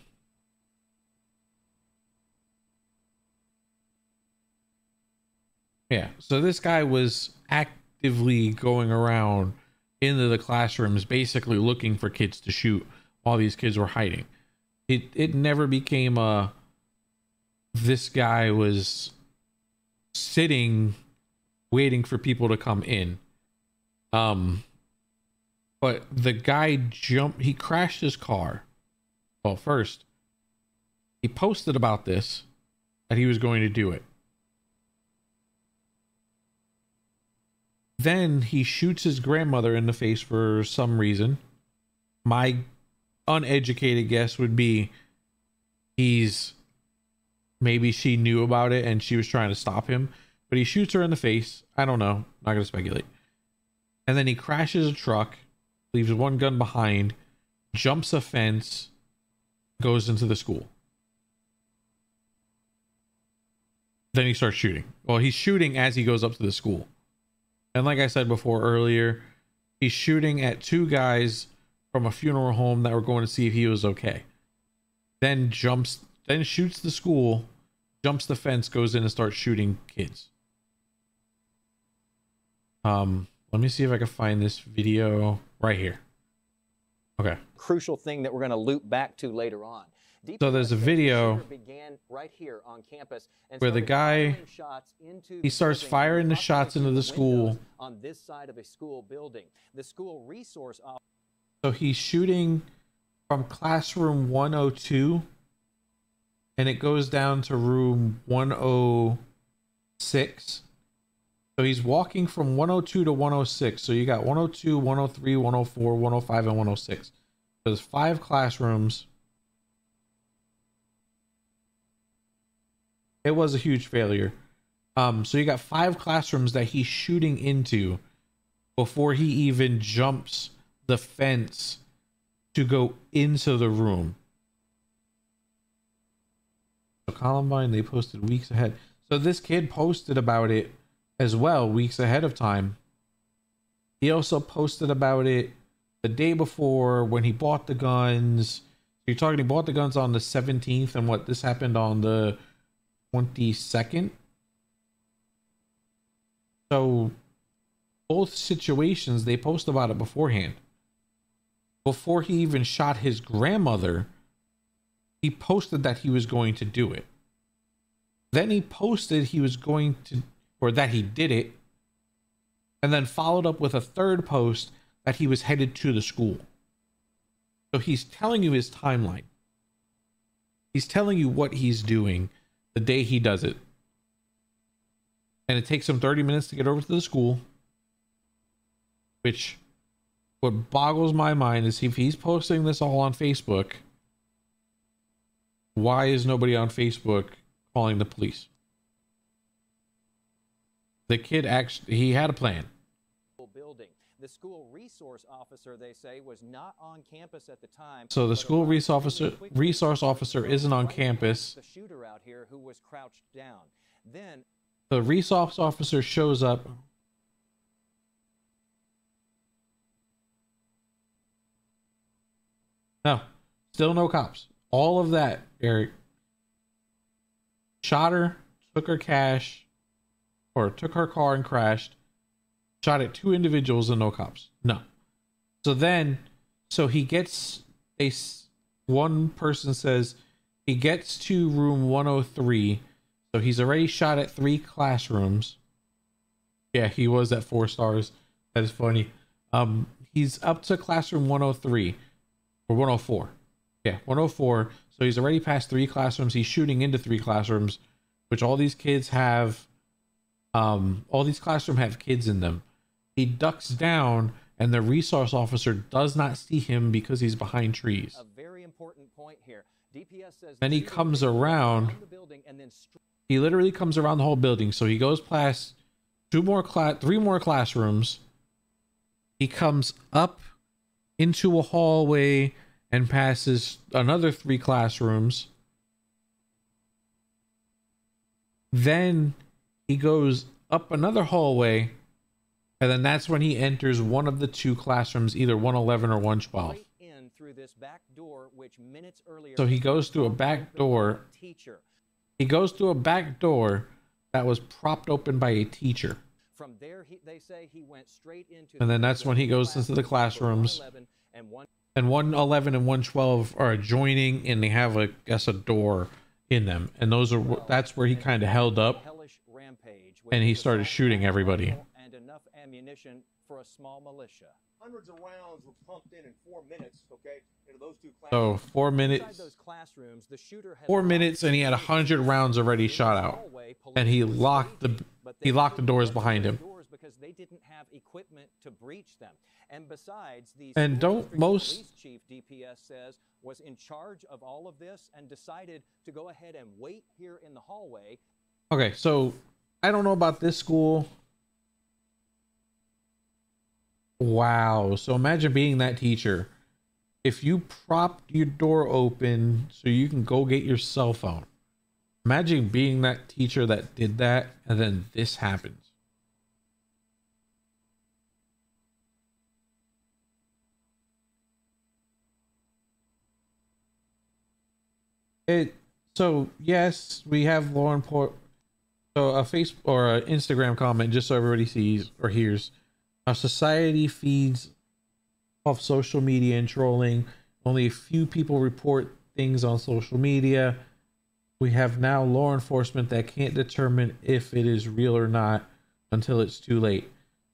Speaker 1: Yeah, so this guy was actively going around into the classrooms basically looking for kids to shoot while these kids were hiding. It it never became a this guy was sitting waiting for people to come in. Um but the guy jumped he crashed his car. Well, first he posted about this that he was going to do it. Then he shoots his grandmother in the face for some reason. My uneducated guess would be he's maybe she knew about it and she was trying to stop him, but he shoots her in the face. I don't know. Not going to speculate. And then he crashes a truck, leaves one gun behind, jumps a fence, goes into the school. Then he starts shooting. Well, he's shooting as he goes up to the school. And like I said before earlier, he's shooting at two guys from a funeral home that were going to see if he was okay. Then jumps, then shoots the school, jumps the fence, goes in and starts shooting kids. Um, let me see if I can find this video right here. Okay.
Speaker 4: crucial thing that we're going to loop back to later on.
Speaker 1: So there's a video
Speaker 4: began right here on campus and
Speaker 1: where the guy-
Speaker 4: shots into
Speaker 1: he starts firing the shots into the school.
Speaker 4: on this side of a school building. The school resource
Speaker 1: So he's shooting from classroom 102 and it goes down to room 106. So he's walking from 102 to 106. So you got 102, 103, 104, 105, and 106. So there's five classrooms. It was a huge failure. Um, so you got five classrooms that he's shooting into before he even jumps the fence to go into the room. So Columbine, they posted weeks ahead. So this kid posted about it as well, weeks ahead of time. He also posted about it the day before when he bought the guns. You're talking he bought the guns on the 17th, and what this happened on the 22nd. So both situations they post about it beforehand. Before he even shot his grandmother, he posted that he was going to do it. Then he posted he was going to, or that he did it, and then followed up with a third post that he was headed to the school. So he's telling you his timeline. He's telling you what he's doing the day he does it. And it takes him 30 minutes to get over to the school. which what boggles my mind is if he's posting this all on Facebook, why is nobody on Facebook calling the police? The kid actually he had a plan.
Speaker 4: The school resource officer, they say, was not on campus at the time.
Speaker 1: So the school resource officer resource officer isn't on campus.
Speaker 4: The shooter out here who was crouched down. Then
Speaker 1: The resource officer shows up. No, still no cops. All of that, Eric. Shot her, took her cash, or took her car and crashed. Shot at two individuals and no cops. No. So then, so he gets a one person says he gets to room 103 so he's already shot at three classrooms. Yeah, he was at four stars. That is funny. Um, he's up to classroom 103 or 104. Yeah, 104. So he's already past three classrooms. He's shooting into three classrooms, which all these kids have. Um, all these classrooms have kids in them. He ducks down, and the resource officer does not see him because he's behind trees.
Speaker 4: a very important point here. DPS says
Speaker 1: Then he comes around.
Speaker 4: the building and then
Speaker 1: he literally comes around the whole building. So he goes past two more class, three more classrooms. He comes up into a hallway and passes another three classrooms. Then he goes up another hallway, and then that's when he enters one of the two classrooms, either 111 or 112.
Speaker 4: straight in through this back door, which minutes earlier.
Speaker 1: So he goes through a back door.
Speaker 4: Teacher.
Speaker 1: He goes through a back door that was propped open by a teacher.
Speaker 4: From there, he, they say he went straight into.
Speaker 1: And then that's when he goes into the classrooms.
Speaker 4: And one
Speaker 1: and 111 and 112 are adjoining and they have a I guess a door in them and those are that's where he kind of held up and he started shooting everybody.
Speaker 4: Rifle And enough ammunition for a small militia.
Speaker 2: Hundreds of rounds were pumped in in four minutes, okay, into those two
Speaker 1: so
Speaker 2: classrooms.
Speaker 1: four
Speaker 4: Inside
Speaker 1: minutes
Speaker 4: those classrooms, the shooter had
Speaker 1: four minutes and he had a hundred rounds already shot out and he locked the he locked the doors behind him
Speaker 4: because they didn't have equipment to breach them. And besides, the
Speaker 1: And don't most-
Speaker 4: police chief DPS says was in charge of all of this and decided to go ahead and wait here in the hallway
Speaker 1: okay so i don't know about this school wow. So imagine being that teacher. If you propped your door open so you can go get your cell phone imagine being that teacher that did that and then this happens. It so yes we have lauren port so a face or an instagram comment just so everybody sees or hears our society feeds off social media and trolling. Only a few people report things on social media. We have now law enforcement that can't determine if it is real or not until it's too late.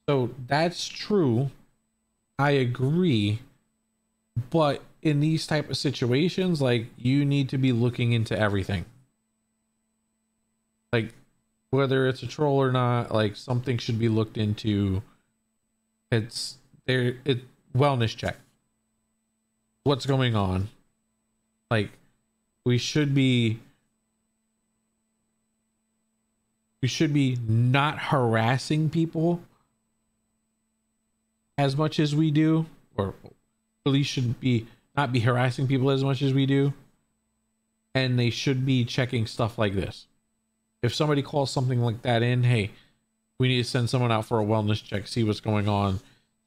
Speaker 1: So that's true. I agree. But in these type of situations like you need to be looking into everything. Like whether it's a troll or not like something should be looked into it's there it wellness check. What's going on? Like we should be we should be not harassing people as much as we do or police should be not be harassing people as much as we do. And they should be checking stuff like this. If somebody calls something like that in hey we need to send someone out for a wellness check see what's going on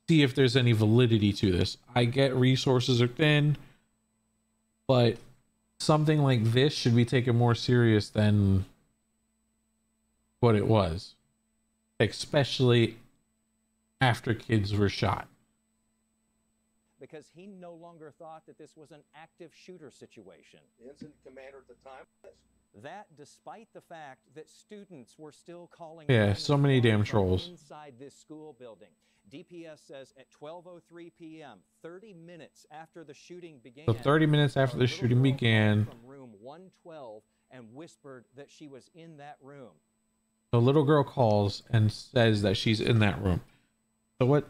Speaker 1: see if there's any validity to this i get resources are thin but something like this should be taken more serious than what it was especially after kids were shot
Speaker 4: because he no longer thought that this was an active shooter situation.
Speaker 2: The incident commander at the time.
Speaker 4: That despite the fact that students were still calling
Speaker 1: Yeah, so many damn trolls.
Speaker 4: inside this school building. DPS says at 12:03 p.m., 30 minutes after the shooting began.
Speaker 1: so 30 minutes after the shooting began
Speaker 4: from room 112 and whispered that she was in that room.
Speaker 1: the little girl calls and says that she's in that room so what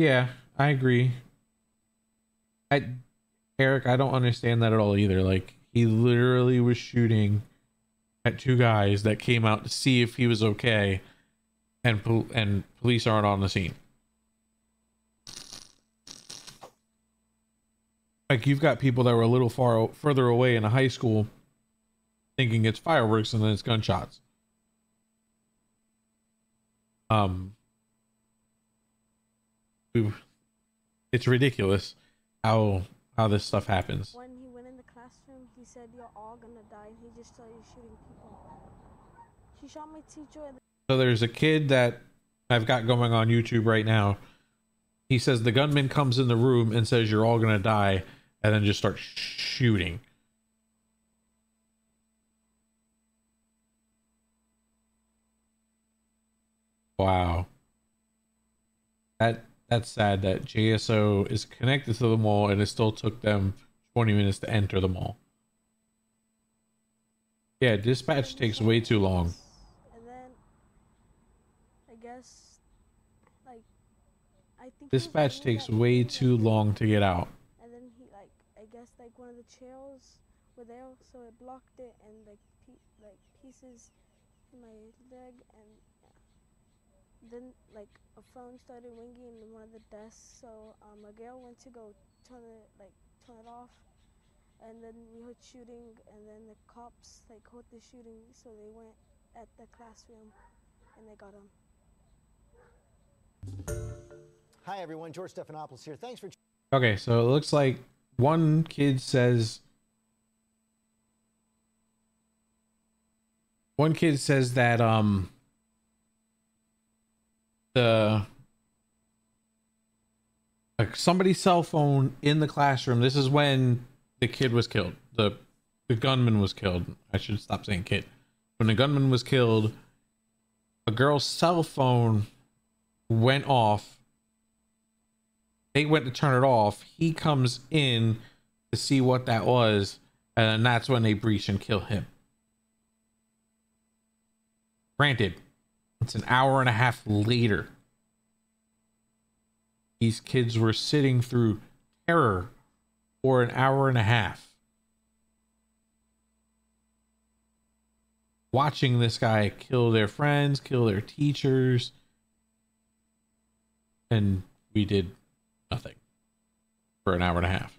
Speaker 1: Yeah, I agree. I Eric, I don't understand that at all either. Like he literally was shooting at two guys that came out to see if he was okay, and pol- and police aren't on the scene. Like you've got people that were a little far further away in a high school, thinking it's fireworks and then it's gunshots. Um, we- it's ridiculous how how this stuff happens.
Speaker 5: When he went in the classroom, he said, You're all gonna die. And he just started shooting people. Shot my teacher.
Speaker 1: So there's a kid that I've got going on YouTube right now. He says the gunman comes in the room and says you're all gonna die, and then just starts shooting. Wow. That that's sad that JSO is connected to the mall and it still took them 20 minutes to enter the mall. Yeah, dispatch takes way too long.
Speaker 5: And then, I guess, like, I think.
Speaker 1: Dispatch takes way too long to get out.
Speaker 5: And then he, like, I guess, like, one of the chairs were there, so it blocked it, and, like, pe- like pieces in my leg, and. Then, like, a phone started ringing in one of the desks, so um, a girl went to go turn it, like, turn it off. And then we heard shooting, and then the cops like heard the shooting, so they went at the classroom, and they got him.
Speaker 6: Hi, everyone. George Stephanopoulos here. Thanks for
Speaker 1: Okay, so it looks like one kid says one kid says that um the like somebody's cell phone in the classroom. This is when the kid was killed. The the gunman was killed. I should stop saying kid. When the gunman was killed, a girl's cell phone went off they went to turn it off. He comes in to see what that was, and that's when they breach and kill him. Granted, it's an hour and a half later. These kids were sitting through terror for an hour and a half. Watching this guy kill their friends, kill their teachers, and we did nothing for an hour and a half.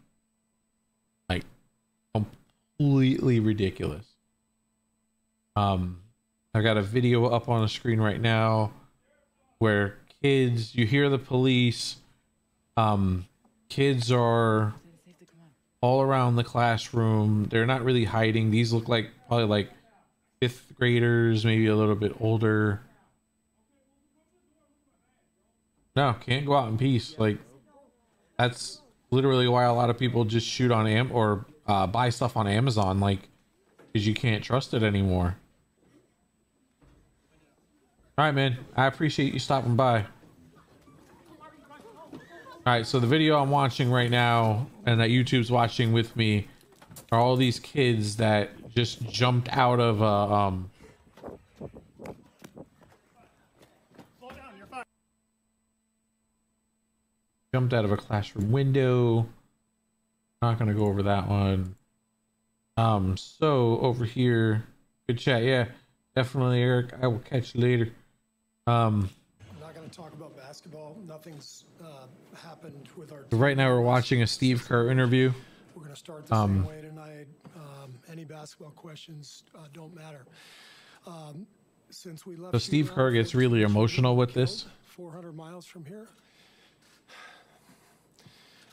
Speaker 1: Like completely ridiculous. Um I got a video up on the screen right now where kids you hear the police um kids are all around the classroom. They're not really hiding. These look like probably like 5th graders, maybe a little bit older. No, can't go out in peace. Like that's literally why a lot of people just shoot on am or uh, buy stuff on Amazon, like because you can't trust it anymore. All right, man. I appreciate you stopping by. All right, so the video I'm watching right now and that YouTube's watching with me are all these kids that just jumped out of uh, um jumped out of a classroom window. Not gonna go over that one. Um, so over here, good chat. Yeah, definitely, Eric. I will catch you later. Um,
Speaker 7: I'm not going to talk about basketball. Nothing's uh, happened with our.
Speaker 1: right now we're watching a Steve Kerr interview.
Speaker 7: We're going to start the
Speaker 1: um,
Speaker 7: same way tonight. Um, any basketball questions uh, don't matter. Um, since we left.
Speaker 1: So Steve Kerr gets really emotional with this.
Speaker 7: 400 miles from here.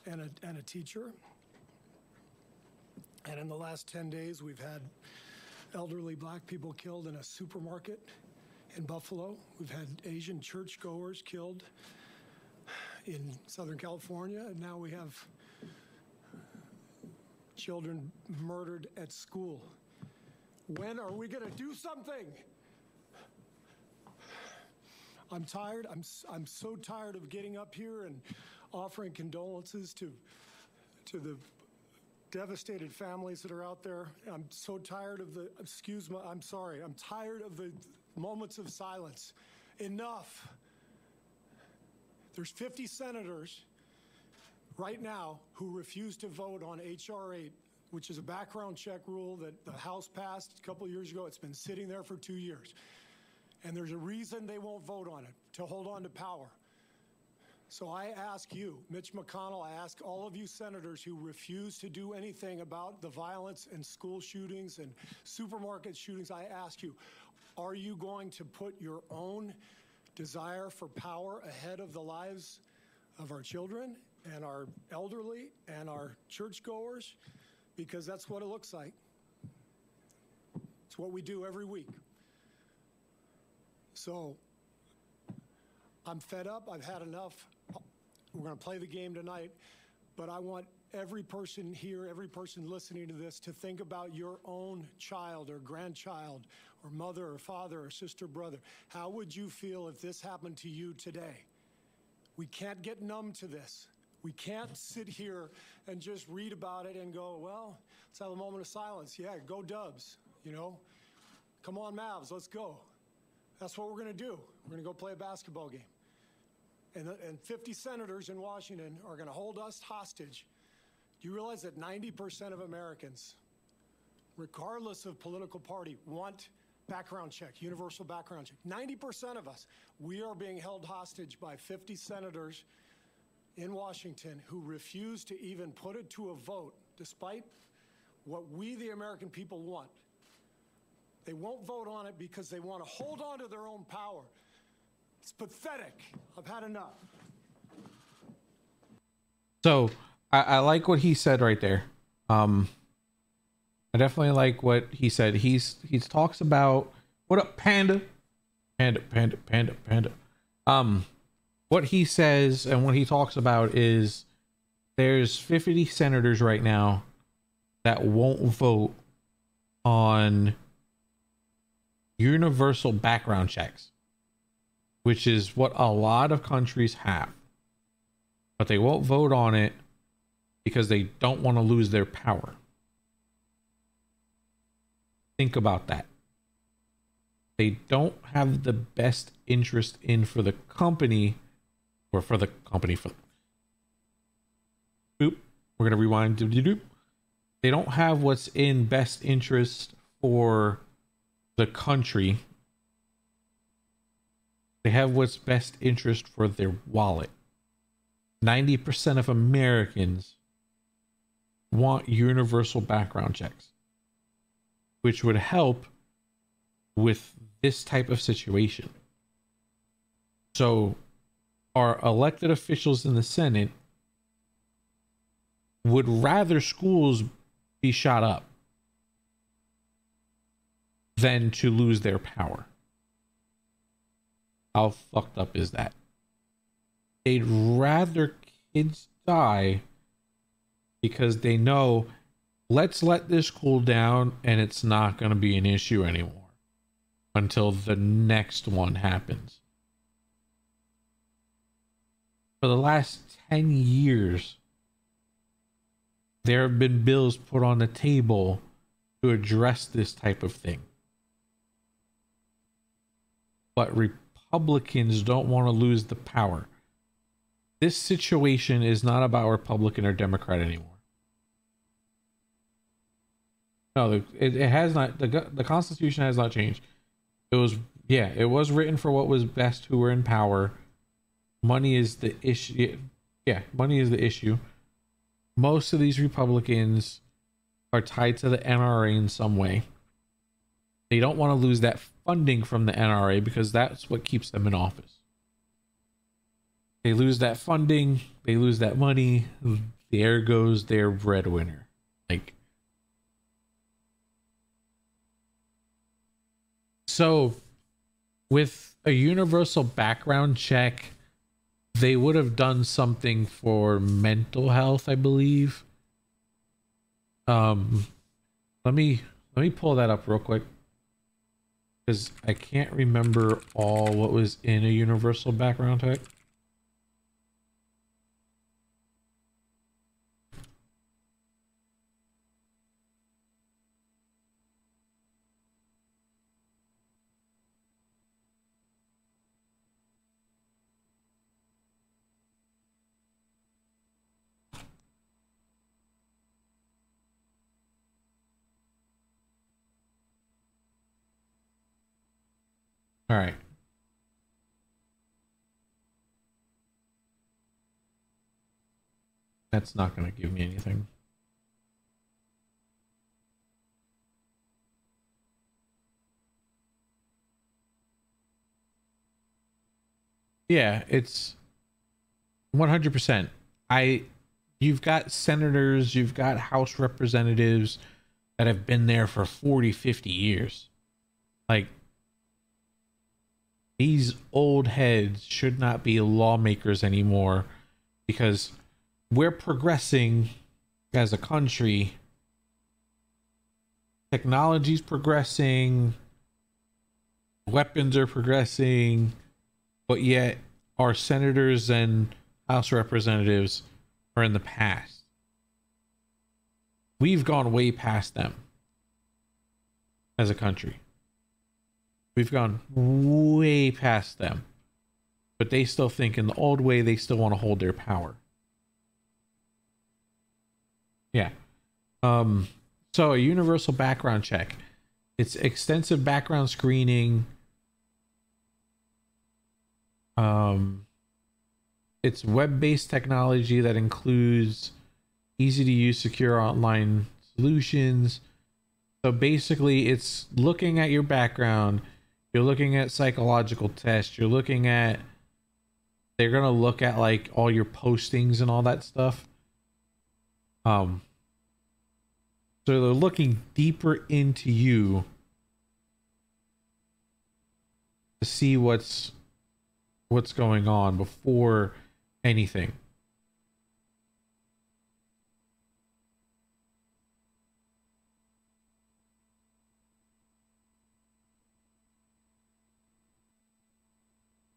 Speaker 7: And a, and a teacher. And in the last 10 days, we've had elderly black people killed in a supermarket in Buffalo. We've had Asian churchgoers killed in Southern California. And now we have children murdered at school. When are we going to do something? I'm tired. I'm, I'm so tired of getting up here and offering condolences to, to the devastated families that are out there. I'm so tired of the, excuse me, I'm sorry. I'm tired of the moments of silence. Enough. There's 50 senators right now who refuse to vote on H.R. 8, which is a background check rule that the House passed a couple years ago. It's been sitting there for two years. And there's a reason they won't vote on it to hold on to power. So I ask you, Mitch McConnell, I ask all of you senators who refuse to do anything about the violence and school shootings and supermarket shootings, I ask you, are you going to put your own desire for power ahead of the lives of our children and our elderly and our churchgoers? Because that's what it looks like. It's what we do every week. So I'm fed up. I've had enough. We're going to play the game tonight, but I want every person here, every person listening to this to think about your own child or grandchild or mother or father or sister, brother. How would you feel if this happened to you today? We can't get numb to this. We can't sit here and just read about it and go, well, let's have a moment of silence. Yeah, go Dubs, you know? Come on, Mavs, let's go. That's what we're going to do. We're going to go play a basketball game. And, and 50 senators in Washington are going to hold us hostage. Do you realize that 90% of Americans, regardless of political party, want background check, universal background check? 90% of us, we are being held hostage by 50 senators in Washington who refuse to even put it to a vote, despite what we, the American people, want. They won't vote on it because they want to hold on to their own power. It's pathetic. I've had enough.
Speaker 1: So I, I like what he said right there. Um, I definitely like what he said. He's he talks about what up, panda, panda, panda, panda, panda. Um, what he says and what he talks about is there's 50 senators right now that won't vote on universal background checks, which is what a lot of countries have. But they won't vote on it because they don't want to lose their power. Think about that. They don't have the best interest in for the company or for the company for Boop. We're gonna rewind. They don't have what's in best interest for the country. They have what's best interest for their wallet. 90% of Americans want universal background checks, which would help with this type of situation. So, our elected officials in the Senate would rather schools be shot up than to lose their power. How fucked up is that? They'd rather kids die because they know let's let this cool down and it's not going to be an issue anymore until the next one happens. For the last 10 years, there have been bills put on the table to address this type of thing. But Republicans don't want to lose the power. This situation is not about Republican or Democrat anymore. No, it, it has not. The the Constitution has not changed. It was yeah, it was written for what was best who were in power. Money is the issue. Yeah, money is the issue. Most of these Republicans are tied to the NRA in some way. They don't want to lose that funding from the NRA because that's what keeps them in office. They lose that funding, they lose that money, there goes their breadwinner. Like So with a universal background check, they would have done something for mental health, I believe. Um let me let me pull that up real quick because I can't remember all what was in a universal background check. All right. That's not going to give me anything. Yeah, it's 100%. I you've got senators, you've got house representatives that have been there for 40, 50 years. Like these old heads should not be lawmakers anymore because we're progressing as a country. Technology's progressing, weapons are progressing, but yet our senators and House representatives are in the past. We've gone way past them as a country. We've gone way past them. But they still think in the old way, they still want to hold their power. Yeah. Um, so a universal background check. It's extensive background screening. Um, it's web-based technology that includes easy to use secure online solutions. So basically, it's looking at your background you're looking at psychological tests. You're looking at they're gonna look at like all your postings and all that stuff. Um so they're looking deeper into you to see what's what's going on before anything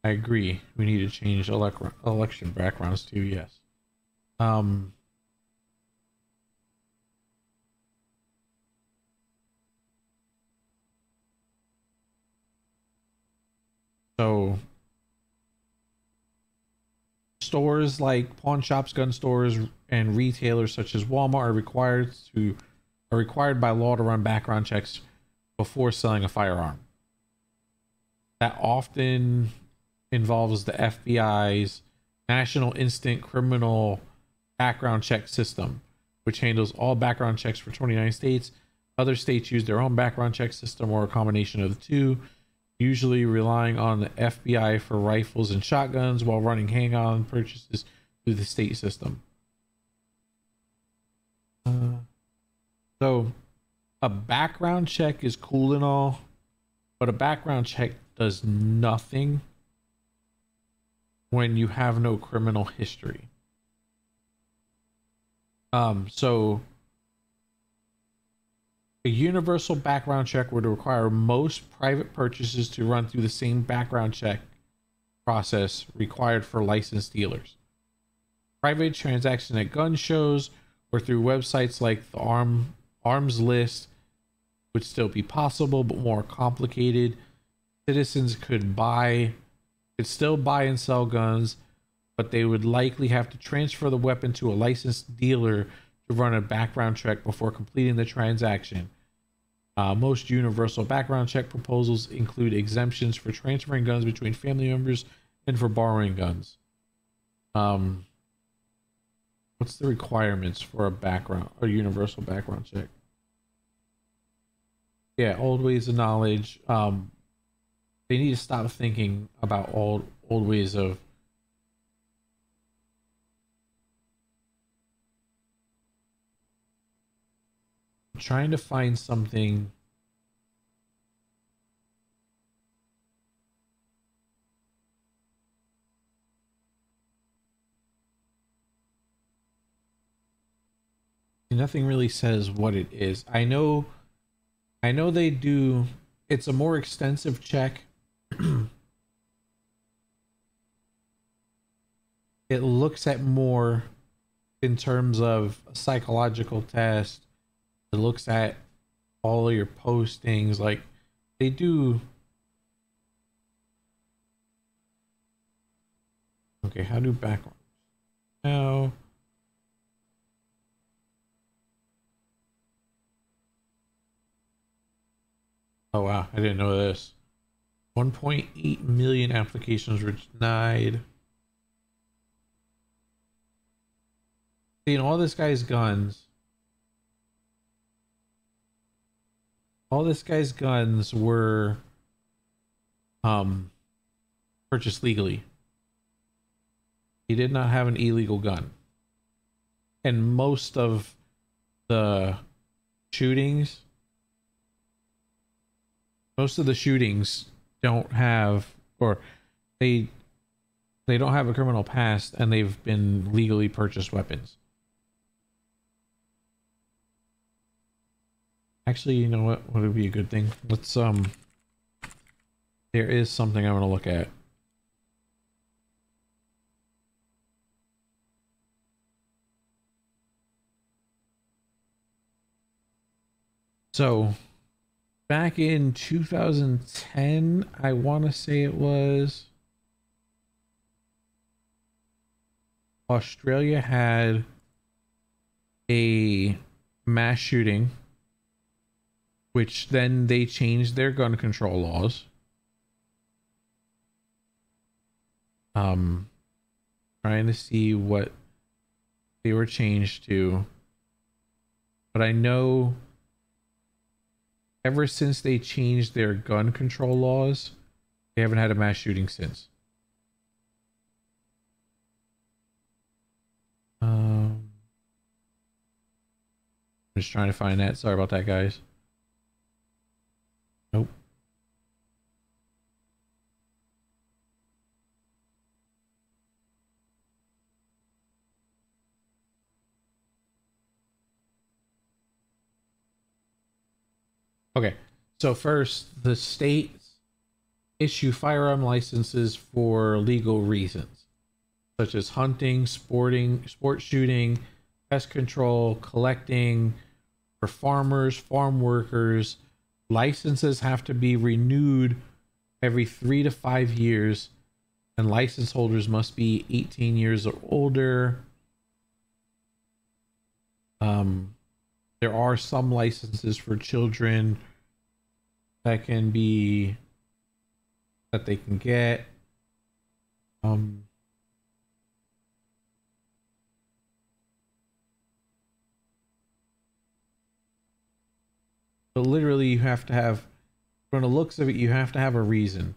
Speaker 1: I agree. We need to change elec- election backgrounds too. Yes. Um. So stores like pawn shops, gun stores, and retailers such as Walmart are required to are required by law to run background checks before selling a firearm. That often involves the FBI's National Instant Criminal Background Check System, which handles all background checks for 29 states. Other states use their own background check system or a combination of the two, usually relying on the FBI for rifles and shotguns while running handgun purchases through the state system. Uh, so, a background check is cool and all, but a background check does nothing when you have no criminal history. Um, so a universal background check would require most private purchases to run through the same background check process required for licensed dealers. Private transaction at gun shows or through websites like the Arm Arms List would still be possible, but more complicated. Citizens could buy could still buy and sell guns, but they would likely have to transfer the weapon to a licensed dealer to run a background check before completing the transaction. Uh, most universal background check proposals include exemptions for transferring guns between family members and for borrowing guns. Um, what's the requirements for a background or universal background check? Yeah, old ways of knowledge. Um, they need to stop thinking about old old ways of trying to find something nothing really says what it is. I know i know they do it's a more extensive check it looks at more in terms of psychological test. It looks at all your postings. Like they do. Okay, how do background? Now. Oh wow, I didn't know this. 1.8 million applications were denied. Seeing all this guy's guns. All this guy's guns were um purchased legally. He did not have an illegal gun. And most of the shootings most of the shootings don't have or they they don't have a criminal past and they've been legally purchased weapons. Actually, you know what? What would be a good thing? Let's um there is something I'm going to look at. So, back in 2010, I want to say it was Australia had a mass shooting which then they changed their gun control laws. Um trying to see what they were changed to. But I know ever since they changed their gun control laws, they haven't had a mass shooting since. Um, I'm just trying to find that. Sorry about that, guys. Okay, so first, the states issue firearm licenses for legal reasons, such as hunting, sporting, sport shooting, pest control, collecting, for farmers, farm workers. Licenses have to be renewed every three to five years, and license holders must be 18 years or older. Um, there are some licenses for children that can be that they can get. Um but literally you have to have from the looks of it you have to have a reason.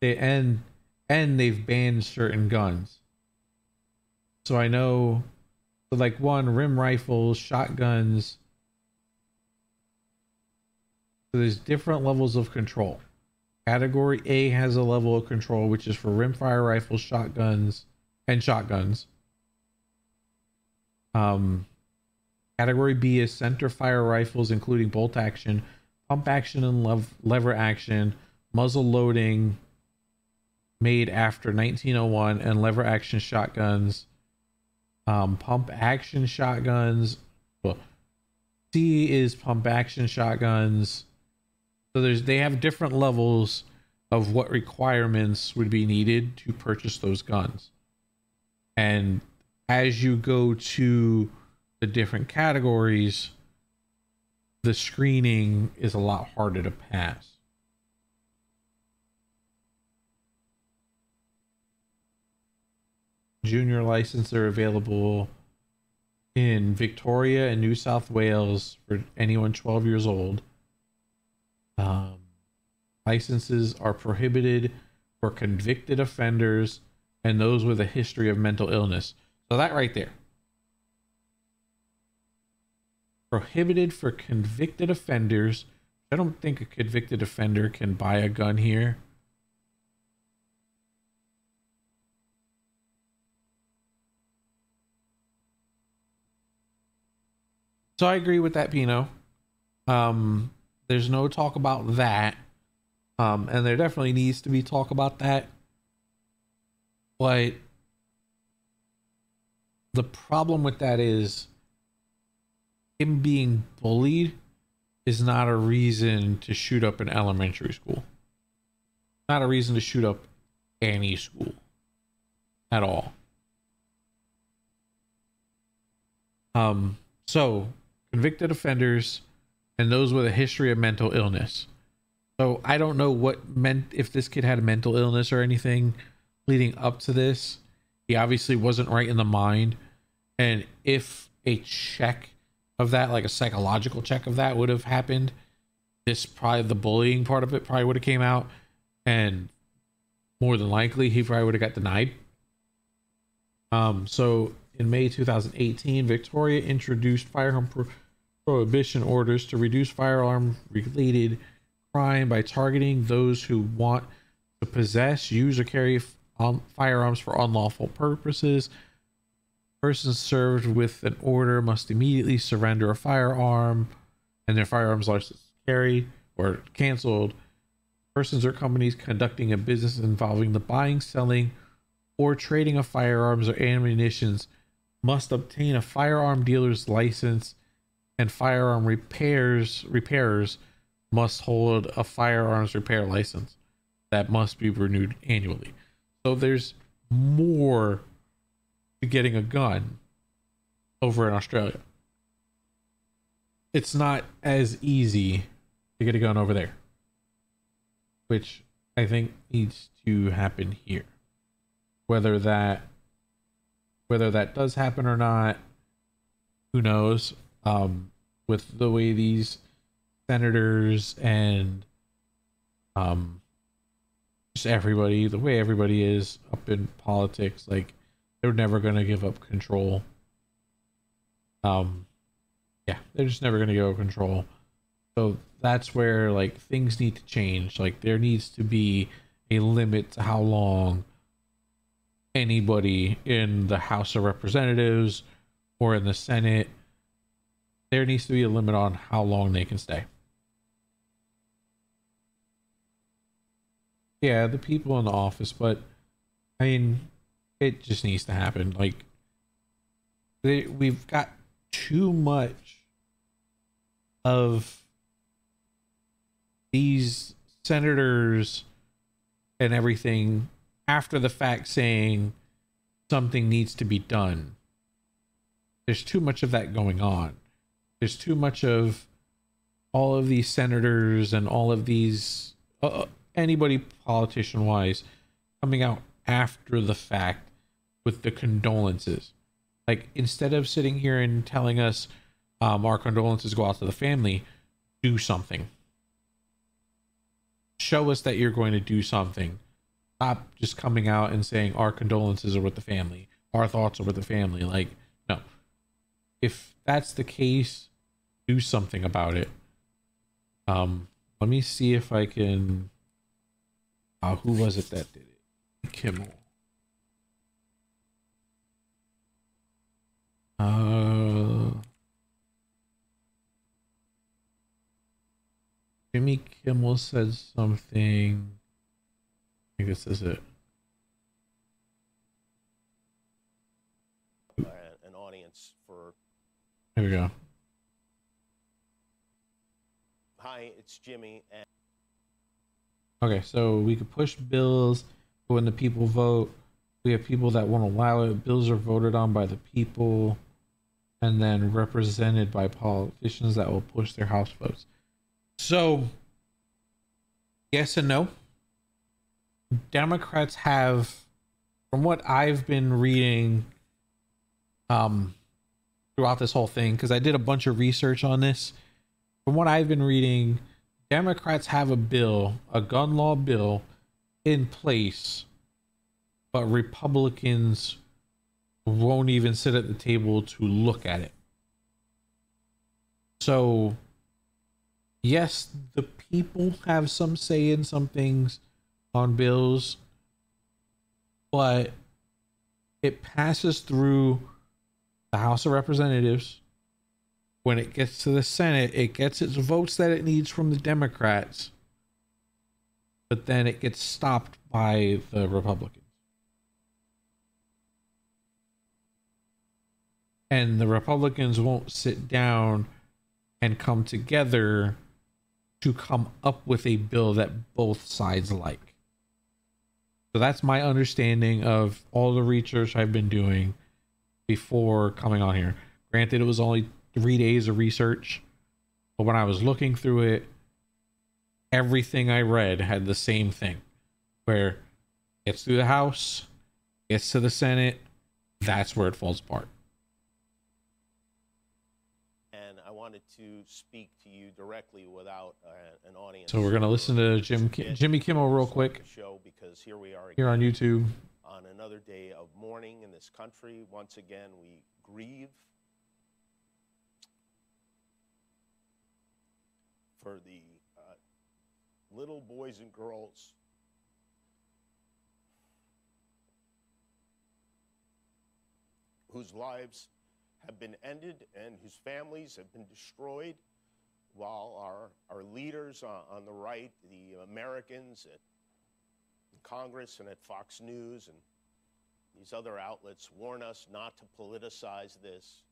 Speaker 1: They and and they've banned certain guns so I know, like one rim rifles, shotguns. So there's different levels of control. Category A has a level of control, which is for rimfire rifles, shotguns, and shotguns. Um, category B is center fire rifles, including bolt action, pump action, and lev- lever action, muzzle loading, made after 1901, and lever action shotguns um, pump action shotguns. Well, C is pump action shotguns. So there's they have different levels of what requirements would be needed to purchase those guns. And as you go to the different categories, the screening is a lot harder to pass. Junior license are available in Victoria and New South Wales for anyone 12 years old. Um, licenses are prohibited for convicted offenders and those with a history of mental illness. So that right there. Prohibited for convicted offenders. I don't think a convicted offender can buy a gun here. So I agree with that, Pino. Um, there's no talk about that. Um, and there definitely needs to be talk about that. But the problem with that is him being bullied is not a reason to shoot up an elementary school. Not a reason to shoot up any school at all. Um, so convicted offenders and those with a history of mental illness. So I don't know what meant if this kid had a mental illness or anything leading up to this. He obviously wasn't right in the mind. And if a check of that, like a psychological check of that would have happened, this probably the bullying part of it probably would have came out and more than likely he probably would have got denied. Um so in May 2018, Victoria introduced firearm pro- prohibition orders to reduce firearm related crime by targeting those who want to possess, use, or carry on um, firearms for unlawful purposes. Persons served with an order must immediately surrender a firearm and their firearms license carry or canceled. Persons or companies conducting a business involving the buying, selling, or trading of firearms or ammunitions must obtain a firearm dealer's license and firearm repairs repairers must hold a firearms repair license that must be renewed annually. So there's more to getting a gun over in Australia. It's not as easy to get a gun over there, which I think needs to happen here. Whether that whether that does happen or not, who knows? Um, with the way these senators and um, just everybody, the way everybody is up in politics, like they're never gonna give up control. Um, yeah, they're just never gonna give up control. So that's where like things need to change. Like there needs to be a limit to how long anybody in the House of Representatives or in the Senate, there needs to be a limit on how long they can stay. Yeah, the people in the office, but I mean, it just needs to happen. Like, they, we've got too much of these senators and everything after the fact saying something needs to be done. There's too much of that going on. There's too much of all of these senators and all of these uh, anybody politician wise coming out after the fact with the condolences. Like instead of sitting here and telling us um, our condolences go out to the family, do something. Show us that you're going to do something stop just coming out and saying our condolences are with the family, our thoughts are with the family. Like, no. If that's the case, do something about it. Um, let me see if I can. Uh, who was it that did it? Kimmel. Uh, Jimmy Kimmel said something think this is it.
Speaker 8: an audience for
Speaker 1: Here we go.
Speaker 8: hi it's jimmy and
Speaker 1: Okay, so we could push bills when the people vote. We have people that won't allow it. Bills are voted on by the people and then represented by politicians that will push their house votes. So, yes and no. Democrats have, from what I've been reading, um, throughout this whole thing, because I did a bunch of research on this. From what I've been reading, Democrats have a bill, a gun law bill, in place, but Republicans won't even sit at the table to look at it. So, yes, the people have some say in some things on bills, but it passes through the House of Representatives. When it gets to the Senate, it gets its votes that it needs from the Democrats, but then it gets stopped by the Republicans. And the Republicans won't sit down and come together to come up with a bill that both sides like. So that's my understanding of all the research I've been doing before coming on here. Granted, it was only three days of research, But when I was looking through it, everything I read had the same thing where it's through the House, gets to the Senate, that's where it falls apart.
Speaker 8: and I wanted to speak to you directly without uh, an audience.
Speaker 1: So we're gonna listen to Jim Jimmy Kimmel real quick
Speaker 8: Show because here we are
Speaker 1: here on YouTube.
Speaker 8: on another day of mourning in this country. Once again, we grieve for the uh, little boys and girls whose lives have been ended and whose families have been destroyed while our, our leaders on, on the right, the Americans at Congress and at Fox News and these other outlets warn us not to politicize this.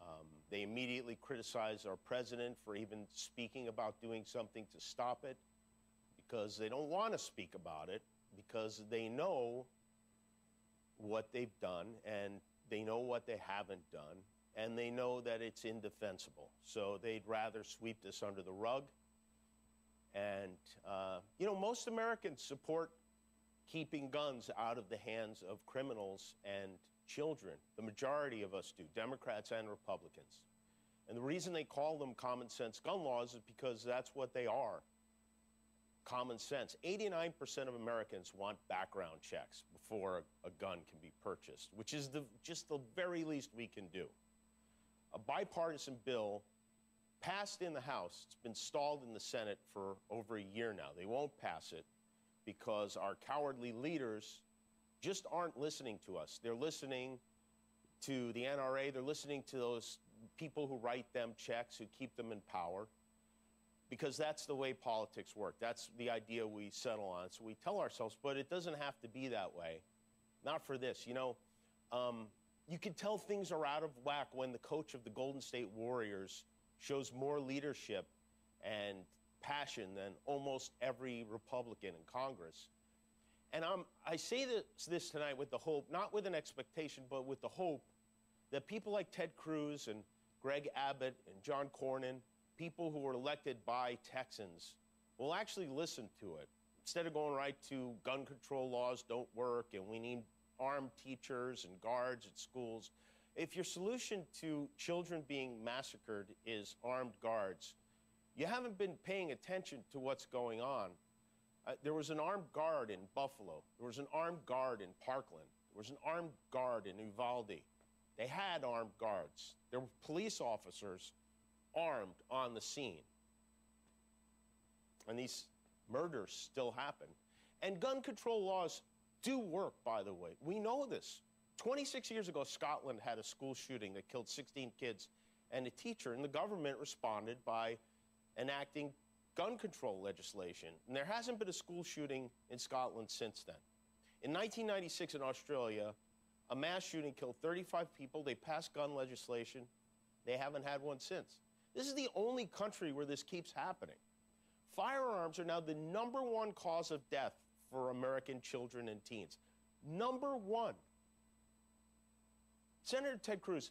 Speaker 8: Um, they immediately criticize our president for even speaking about doing something to stop it because they don't want to speak about it because they know what they've done and they know what they haven't done and they know that it's indefensible. So they'd rather sweep this under the rug. And, uh, you know, most Americans support keeping guns out of the hands of criminals and children. The majority of us do, Democrats and Republicans. And the reason they call them common sense gun laws is because that's what they are common sense. 89% of Americans want background checks before a, gun can be purchased, which is the, just the very least we can do. A bipartisan bill passed in the House, it's been stalled in the Senate for over a year now. They won't pass it because our cowardly leaders just aren't listening to us. They're listening to the NRA, they're listening to those people who write them checks, who keep them in power because that's the way politics work. That's the idea we settle on. So we tell ourselves, but it doesn't have to be that way. Not for this. You know, um, you can tell things are out of whack when the coach of the Golden State Warriors shows more leadership and passion than almost every Republican in Congress. And I'm, I say this, this tonight with the hope, not with an expectation, but with the hope that people like Ted Cruz and Greg Abbott and John Cornyn people who were elected by Texans will actually listen to it. Instead of going right to gun control laws don't work and we need armed teachers and guards at schools, if your solution to children being massacred is armed guards, you haven't been paying attention to what's going on. Uh, there was an armed guard in Buffalo. There was an armed guard in Parkland. There was an armed guard in Uvalde. They had armed guards. There were police officers armed on the scene. And these murders still happen. And gun control laws do work, by the way. We know this. 26 years ago, Scotland had a school shooting that killed 16 kids and a teacher, and the government responded by enacting gun control legislation. And there hasn't been a school shooting in Scotland since then. In 1996 in Australia, a mass shooting killed 35 people. They passed gun legislation. They haven't had one since. This is the only country where this keeps happening. Firearms are now the number one cause of death for American children and teens. Number one. Senator Ted Cruz,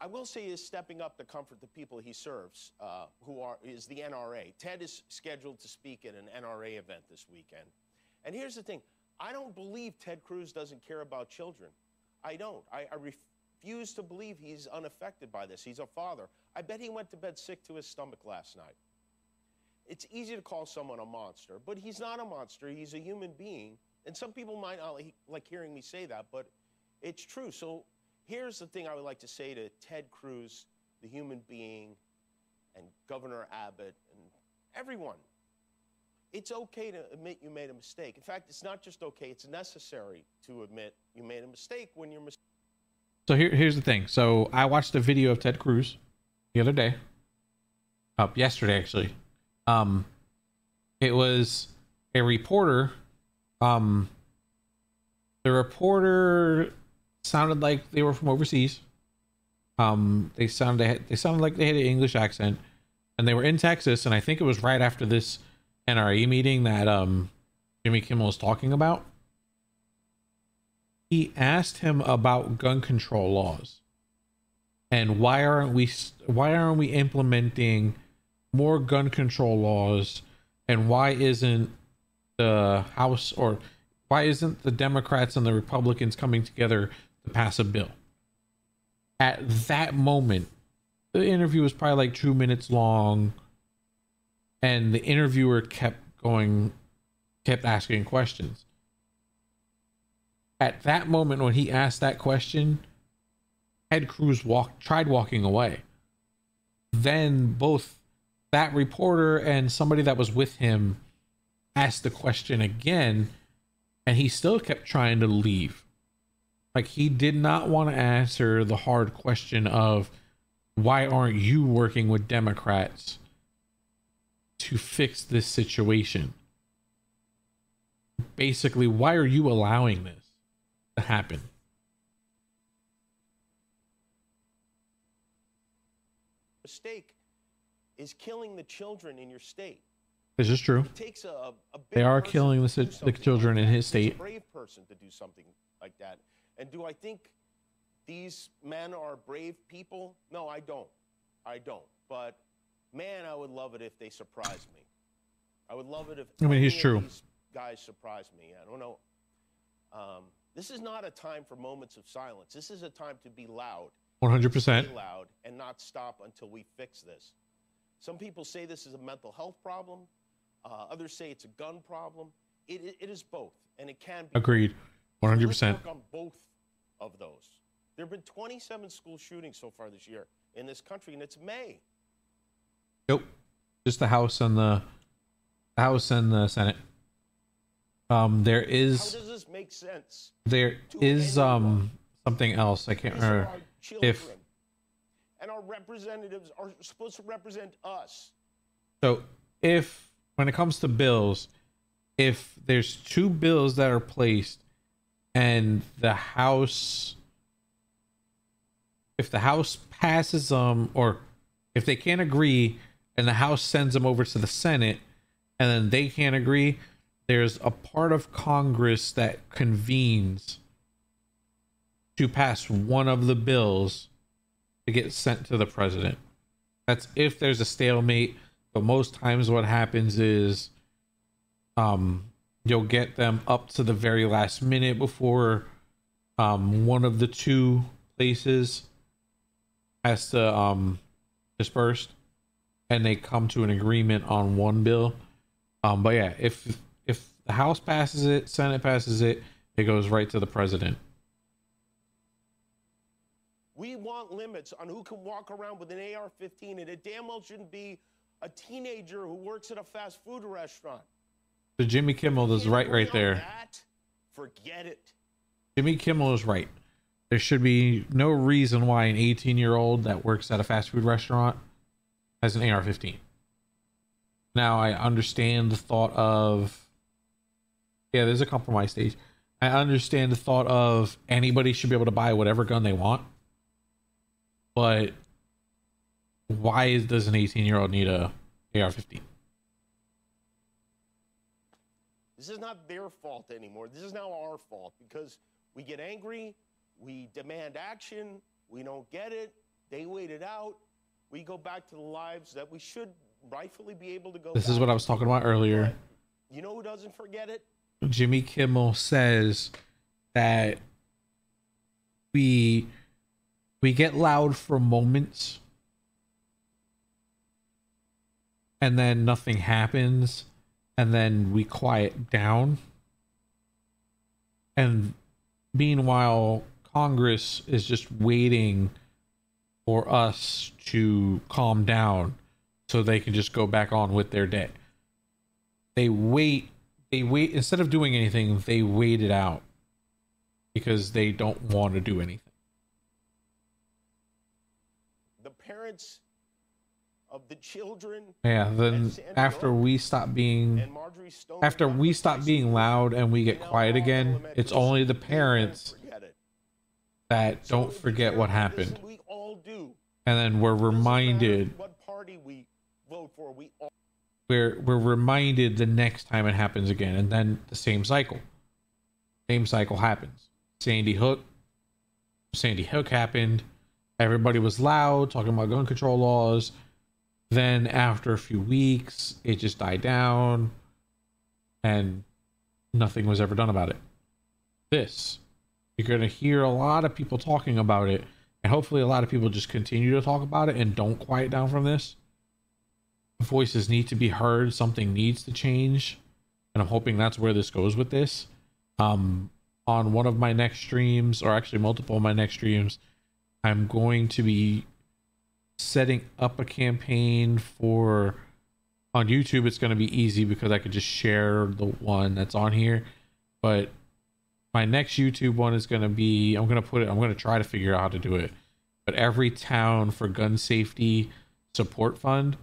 Speaker 8: I will say, is stepping up to comfort the people he serves, uh, who are is the NRA. Ted is scheduled to speak at an NRA event this weekend. And here's the thing: I don't believe Ted Cruz doesn't care about children. I don't. I, I refuse to believe he's unaffected by this. He's a father. I bet he went to bed sick to his stomach last night. It's easy to call someone a monster, but he's not a monster. He's a human being. And some people might not like hearing me say that, but it's true. So here's the thing I would like to say to Ted Cruz, the human being, and Governor Abbott, and everyone. It's okay to admit you made a mistake. In fact, it's not just okay, it's necessary to admit you made a mistake when you're mis-
Speaker 1: So here, here's the thing. So I watched a video of Ted Cruz the other day. Up yesterday, actually. Um, it was a reporter. Um, the reporter sounded like they were from overseas. Um, they sounded they sounded like they had an English accent, and they were in Texas. And I think it was right after this NRA meeting that um Jimmy Kimmel was talking about. He asked him about gun control laws and why aren't we why aren't we implementing more gun control laws and why isn't the House or why isn't the Democrats and the Republicans coming together to pass a bill? At that moment, the interview was probably like two minutes long, and the interviewer kept going, kept asking questions. At that moment, when he asked that question, Ted Cruz walked, tried walking away. Then both that reporter and somebody that was with him asked the question again, and he still kept trying to leave. Like he did not want to answer the hard question of why aren't you working with Democrats to fix this situation? Basically, why are you allowing this to happen?
Speaker 8: Mistake is killing the children in your state.
Speaker 1: Is this is true.
Speaker 8: A, a
Speaker 1: They are killing the
Speaker 8: to do
Speaker 1: ci- the children
Speaker 8: like
Speaker 1: in his state.
Speaker 8: Brave person to do something like that. And do I think these men are brave people? No, I don't. I don't. But man, I would love it if they surprised me. I would love it if
Speaker 1: I mean, he's true.
Speaker 8: these guys surprised me. I don't know. Um, this is not a time for moments of silence. This is a time to be loud.
Speaker 1: 100%.
Speaker 8: Stay loud and not stop until we fix this. Some people say this is a mental health problem. Uh, others say it's a gun problem. It, it, it is both, and it can be.
Speaker 1: Agreed.
Speaker 8: So let's
Speaker 1: 100%.
Speaker 8: work on both of those. There have been 27 school shootings so far this year in this country, and it's May.
Speaker 1: Nope. Just the House and the, the House and the Senate. Um, there
Speaker 8: How
Speaker 1: is
Speaker 8: does this make sense?
Speaker 1: there is um something else I can't remember. If
Speaker 8: and our representatives are supposed to represent us.
Speaker 1: so, if when it comes to bills, if there's two bills that are placed, and the House, if the House passes them, or if they can't agree, and the House sends them over to the Senate, and then they can't agree, there's a part of Congress that convenes to pass one of the bills to get sent to the president. That's if there's a stalemate. But most times, what happens is, um, you'll get them up to the very last minute before, um, one of the two places has to um dispersed, and they come to an agreement on one bill. Um, but yeah, if if the House passes it, Senate passes it, it goes right to the president.
Speaker 8: We want limits on who can walk around with an AR 15, and it damn well shouldn't be a teenager who works at a fast food restaurant.
Speaker 1: So Jimmy Kimmel is right, right there.
Speaker 8: Forget it.
Speaker 1: Jimmy Kimmel is right. There should be no reason why an 18 year old that works at a fast food restaurant has an AR 15. Now, I understand the thought of, yeah, there's a compromise stage. I understand the thought of anybody should be able to buy whatever gun they want. But why does an 18 year old need a AR 15?
Speaker 8: This is not their fault anymore. This is now our fault because we get angry, we demand action, we don't get it, they wait it out, we go back to the lives that we should rightfully be able to go
Speaker 1: This is what I was talking about earlier.
Speaker 8: You know who doesn't forget it?
Speaker 1: Jimmy Kimmel says that we we get loud for moments and then nothing happens and then we quiet down and meanwhile Congress is just waiting for us to calm down so they can just go back on with their day. They wait they wait instead of doing anything, they wait it out because they don't want to do anything.
Speaker 8: The parents Of the children,
Speaker 1: yeah, then after we stop being
Speaker 8: and Marjorie Stone.
Speaker 1: after we stop being loud and we get quiet again, it's only the
Speaker 8: schools, they won't
Speaker 1: parents that don't forget what
Speaker 8: care about this,
Speaker 1: happened.
Speaker 8: and We all do.
Speaker 1: And then we're reminded
Speaker 8: what party we vote for. We all
Speaker 1: we're we're reminded the next time it happens again and then the same cycle. Same cycle happens. Sandy Hook Sandy Hook happened. Everybody was loud talking about gun control laws. Then after a few weeks, it just died down and nothing was ever done about it. This, you're going to hear a lot of people talking about it, and hopefully, a lot of people just continue to talk about it and don't quiet down from this. Voices need to be heard, something needs to change, and I'm hoping that's where this goes with this. Um, on one of my next streams, or actually multiple of my next streams, I'm going to be setting up a campaign for on YouTube it's going to be easy because I could just share the one that's on here. But my next YouTube one is going to be I'm going to put it I'm going to try to figure out how to do it. But Everytown for gun safety support fund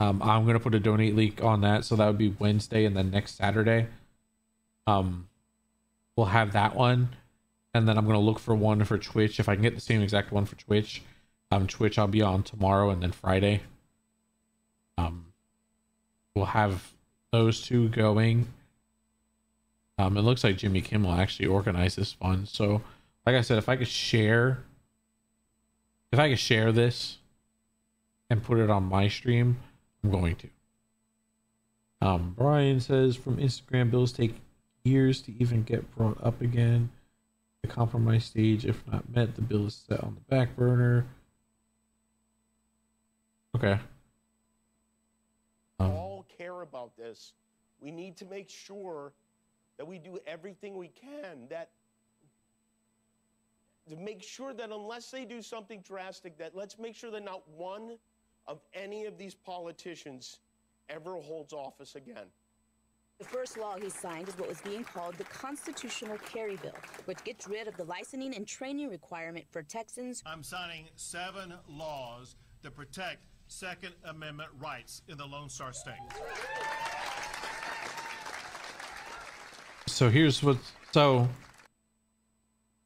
Speaker 1: um, I'm going to put a donate link on that. So that would be Wednesday and then next Saturday. Um we'll have that one. And then I'm going to look for one for Twitch. If I can get the same exact one for Twitch um Twitch I'll be on tomorrow and then Friday. Um we'll have those two going. Um it looks like Jimmy Kimmel actually organized this fund. So like I said, if I could share if I could share this and put it on my stream, I'm going to. Um Brian says from Instagram bills take years to even get brought up again. The compromise stage, if not met, the bill is set on the back burner. Okay. Um,
Speaker 8: all care about this. We need to make sure that we do everything we can that to make sure that unless they do something drastic, that let's make sure that not one of any of these politicians ever holds office again.
Speaker 9: The first law he signed is what was being called the Constitutional Carry Bill, which gets rid of the licensing and training requirement for Texans.
Speaker 10: I'm signing seven laws that protect Second Amendment rights in the Lone Star State.
Speaker 1: so here's what so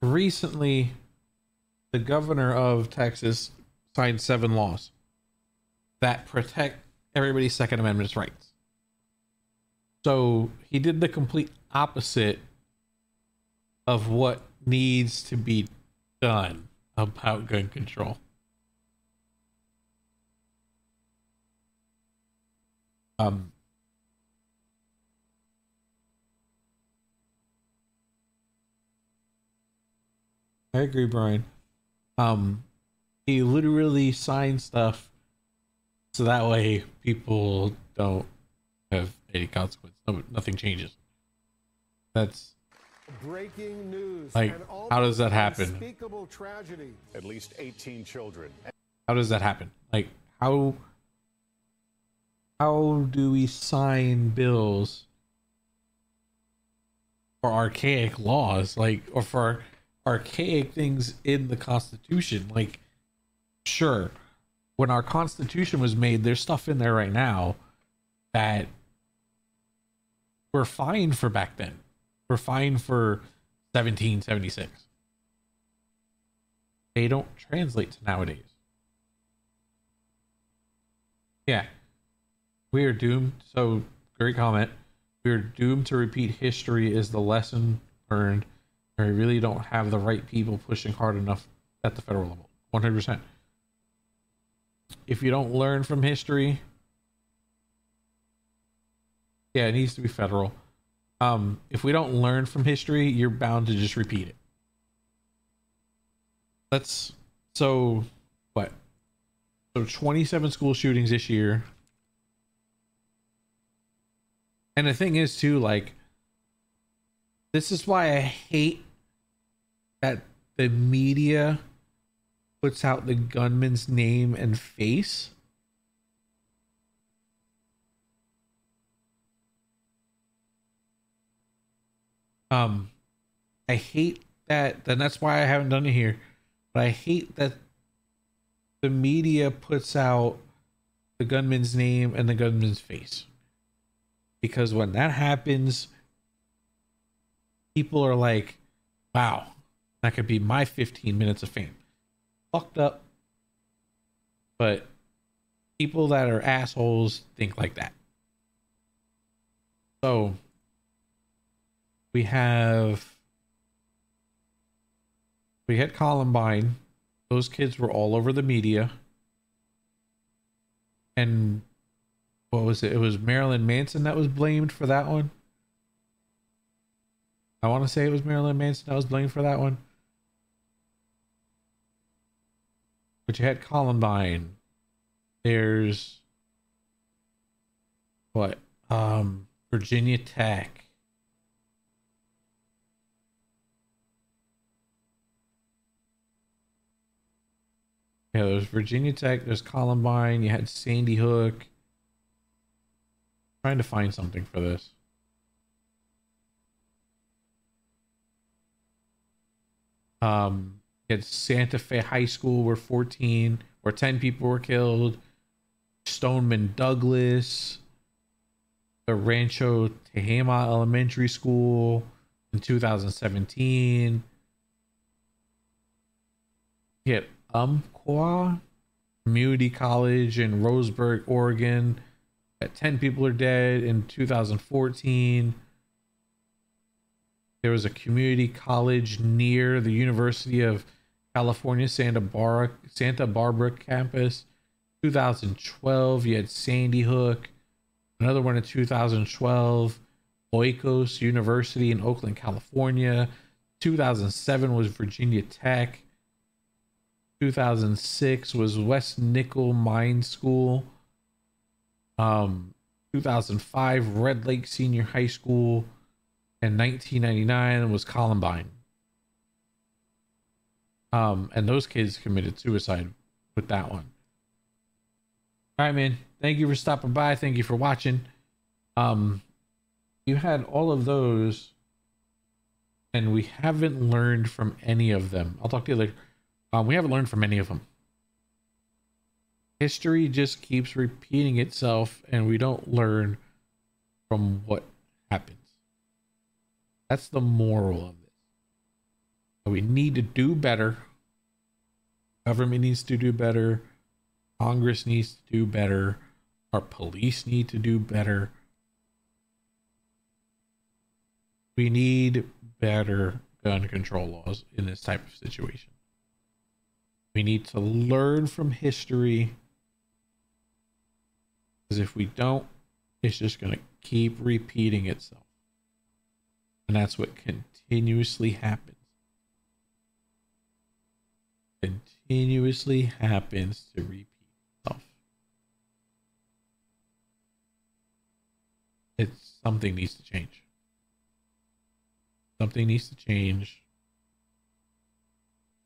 Speaker 1: recently the governor of Texas signed seven laws that protect everybody's second amendment rights. So he did the complete opposite of what needs to be done about gun control. Um, I agree, Brian. Um, he literally signed stuff so that way people don't have any consequence. No, nothing changes. That's
Speaker 11: breaking news.
Speaker 1: Like, how does that happen?
Speaker 11: Unspeakable tragedy.
Speaker 12: At least 18 children.
Speaker 1: How does that happen? Like, how how do we sign bills for archaic laws like or for archaic things in the constitution? Like sure when our constitution was made there's stuff in there right now that we're fine for back then we're fine for 1776 they don't translate to nowadays. Yeah we are doomed. So, great comment. We are doomed to repeat history is the lesson learned. We really don't have the right people pushing hard enough at the federal level. 100%. If you don't learn from history, yeah, it needs to be federal. Um, if we don't learn from history, you're bound to just repeat it. Let's so what? So 27 school shootings this year, and the thing is too like this is why i hate that the media puts out the gunman's name and face. Um i hate that and that's why i haven't done it here but i hate that the media puts out the gunman's name and the gunman's face because when that happens, people are like, wow, that could be my 15 minutes of fame. Fucked up. But people that are assholes think like that. So we have we had Columbine. Those kids were all over the media. and what was it? It was Marilyn Manson that was blamed for that one. I want to say it was Marilyn Manson that was blamed for that one. But you had Columbine. There's what? Um, Virginia Tech. Yeah, there's Virginia Tech, there's Columbine, you had Sandy Hook. Trying to find something for this. Um, at Santa Fe High School where 14 or 10 people were killed. Stoneman Douglas, the Rancho Tehama Elementary School in 2017. You had Umpqua Community College in Roseburg, Oregon. That 10 people are dead in 2014. There was a community college near the University of California Santa Barbara Santa Barbara campus. 2012, you had Sandy Hook. Another one in 2012, Oikos University in Oakland, California. 2007 was Virginia Tech. 2006 was West Nickel Mine School. Um, 2005 Red Lake Senior High School, and 1999 was Columbine. Um, and those kids committed suicide with that one. All right, man. Thank you for stopping by. Thank you for watching. Um, you had all of those, and we haven't learned from any of them. I'll talk to you later. Um, we haven't learned from any of them. History just keeps repeating itself, and we don't learn from what happens. That's the moral of this. We need to do better. Government needs to do better. Congress needs to do better. Our police need to do better. We need better gun control laws in this type of situation. We need to learn from history. Because if we don't, it's just going to keep repeating itself. And that's what continuously happens. Continuously happens to repeat itself. It's something needs to change. Something needs to change.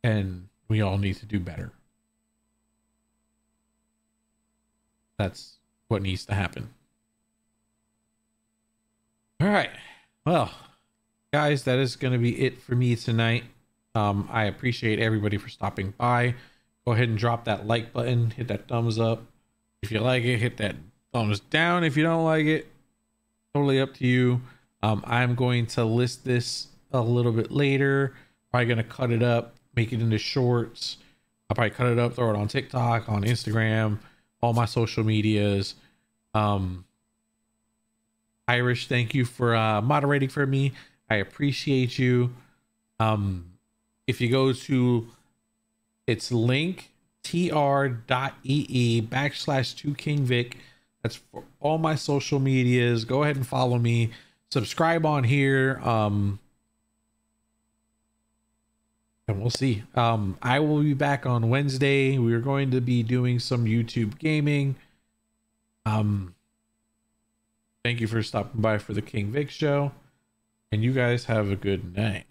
Speaker 1: And we all need to do better. That's what needs to happen. All right. Well, guys, that is going to be it for me tonight. Um, I appreciate everybody for stopping by. Go ahead and drop that like button, hit that thumbs up. If you like it, hit that thumbs down. If you don't like it, totally up to you. Um, I'm going to list this a little bit later. Probably going to cut it up, make it into shorts. I'll probably cut it up, throw it on TikTok, on Instagram, all my social medias. Um, Irish, thank you for uh, moderating for me. I appreciate you. Um, if you go to it's link tr.ee backslash two king vic that's for all my social medias go ahead and follow me subscribe on here um and we'll see. Um i will be back on wednesday. We're going to be doing some youtube gaming. Um thank you for stopping by for the king vic show. And you guys have a good night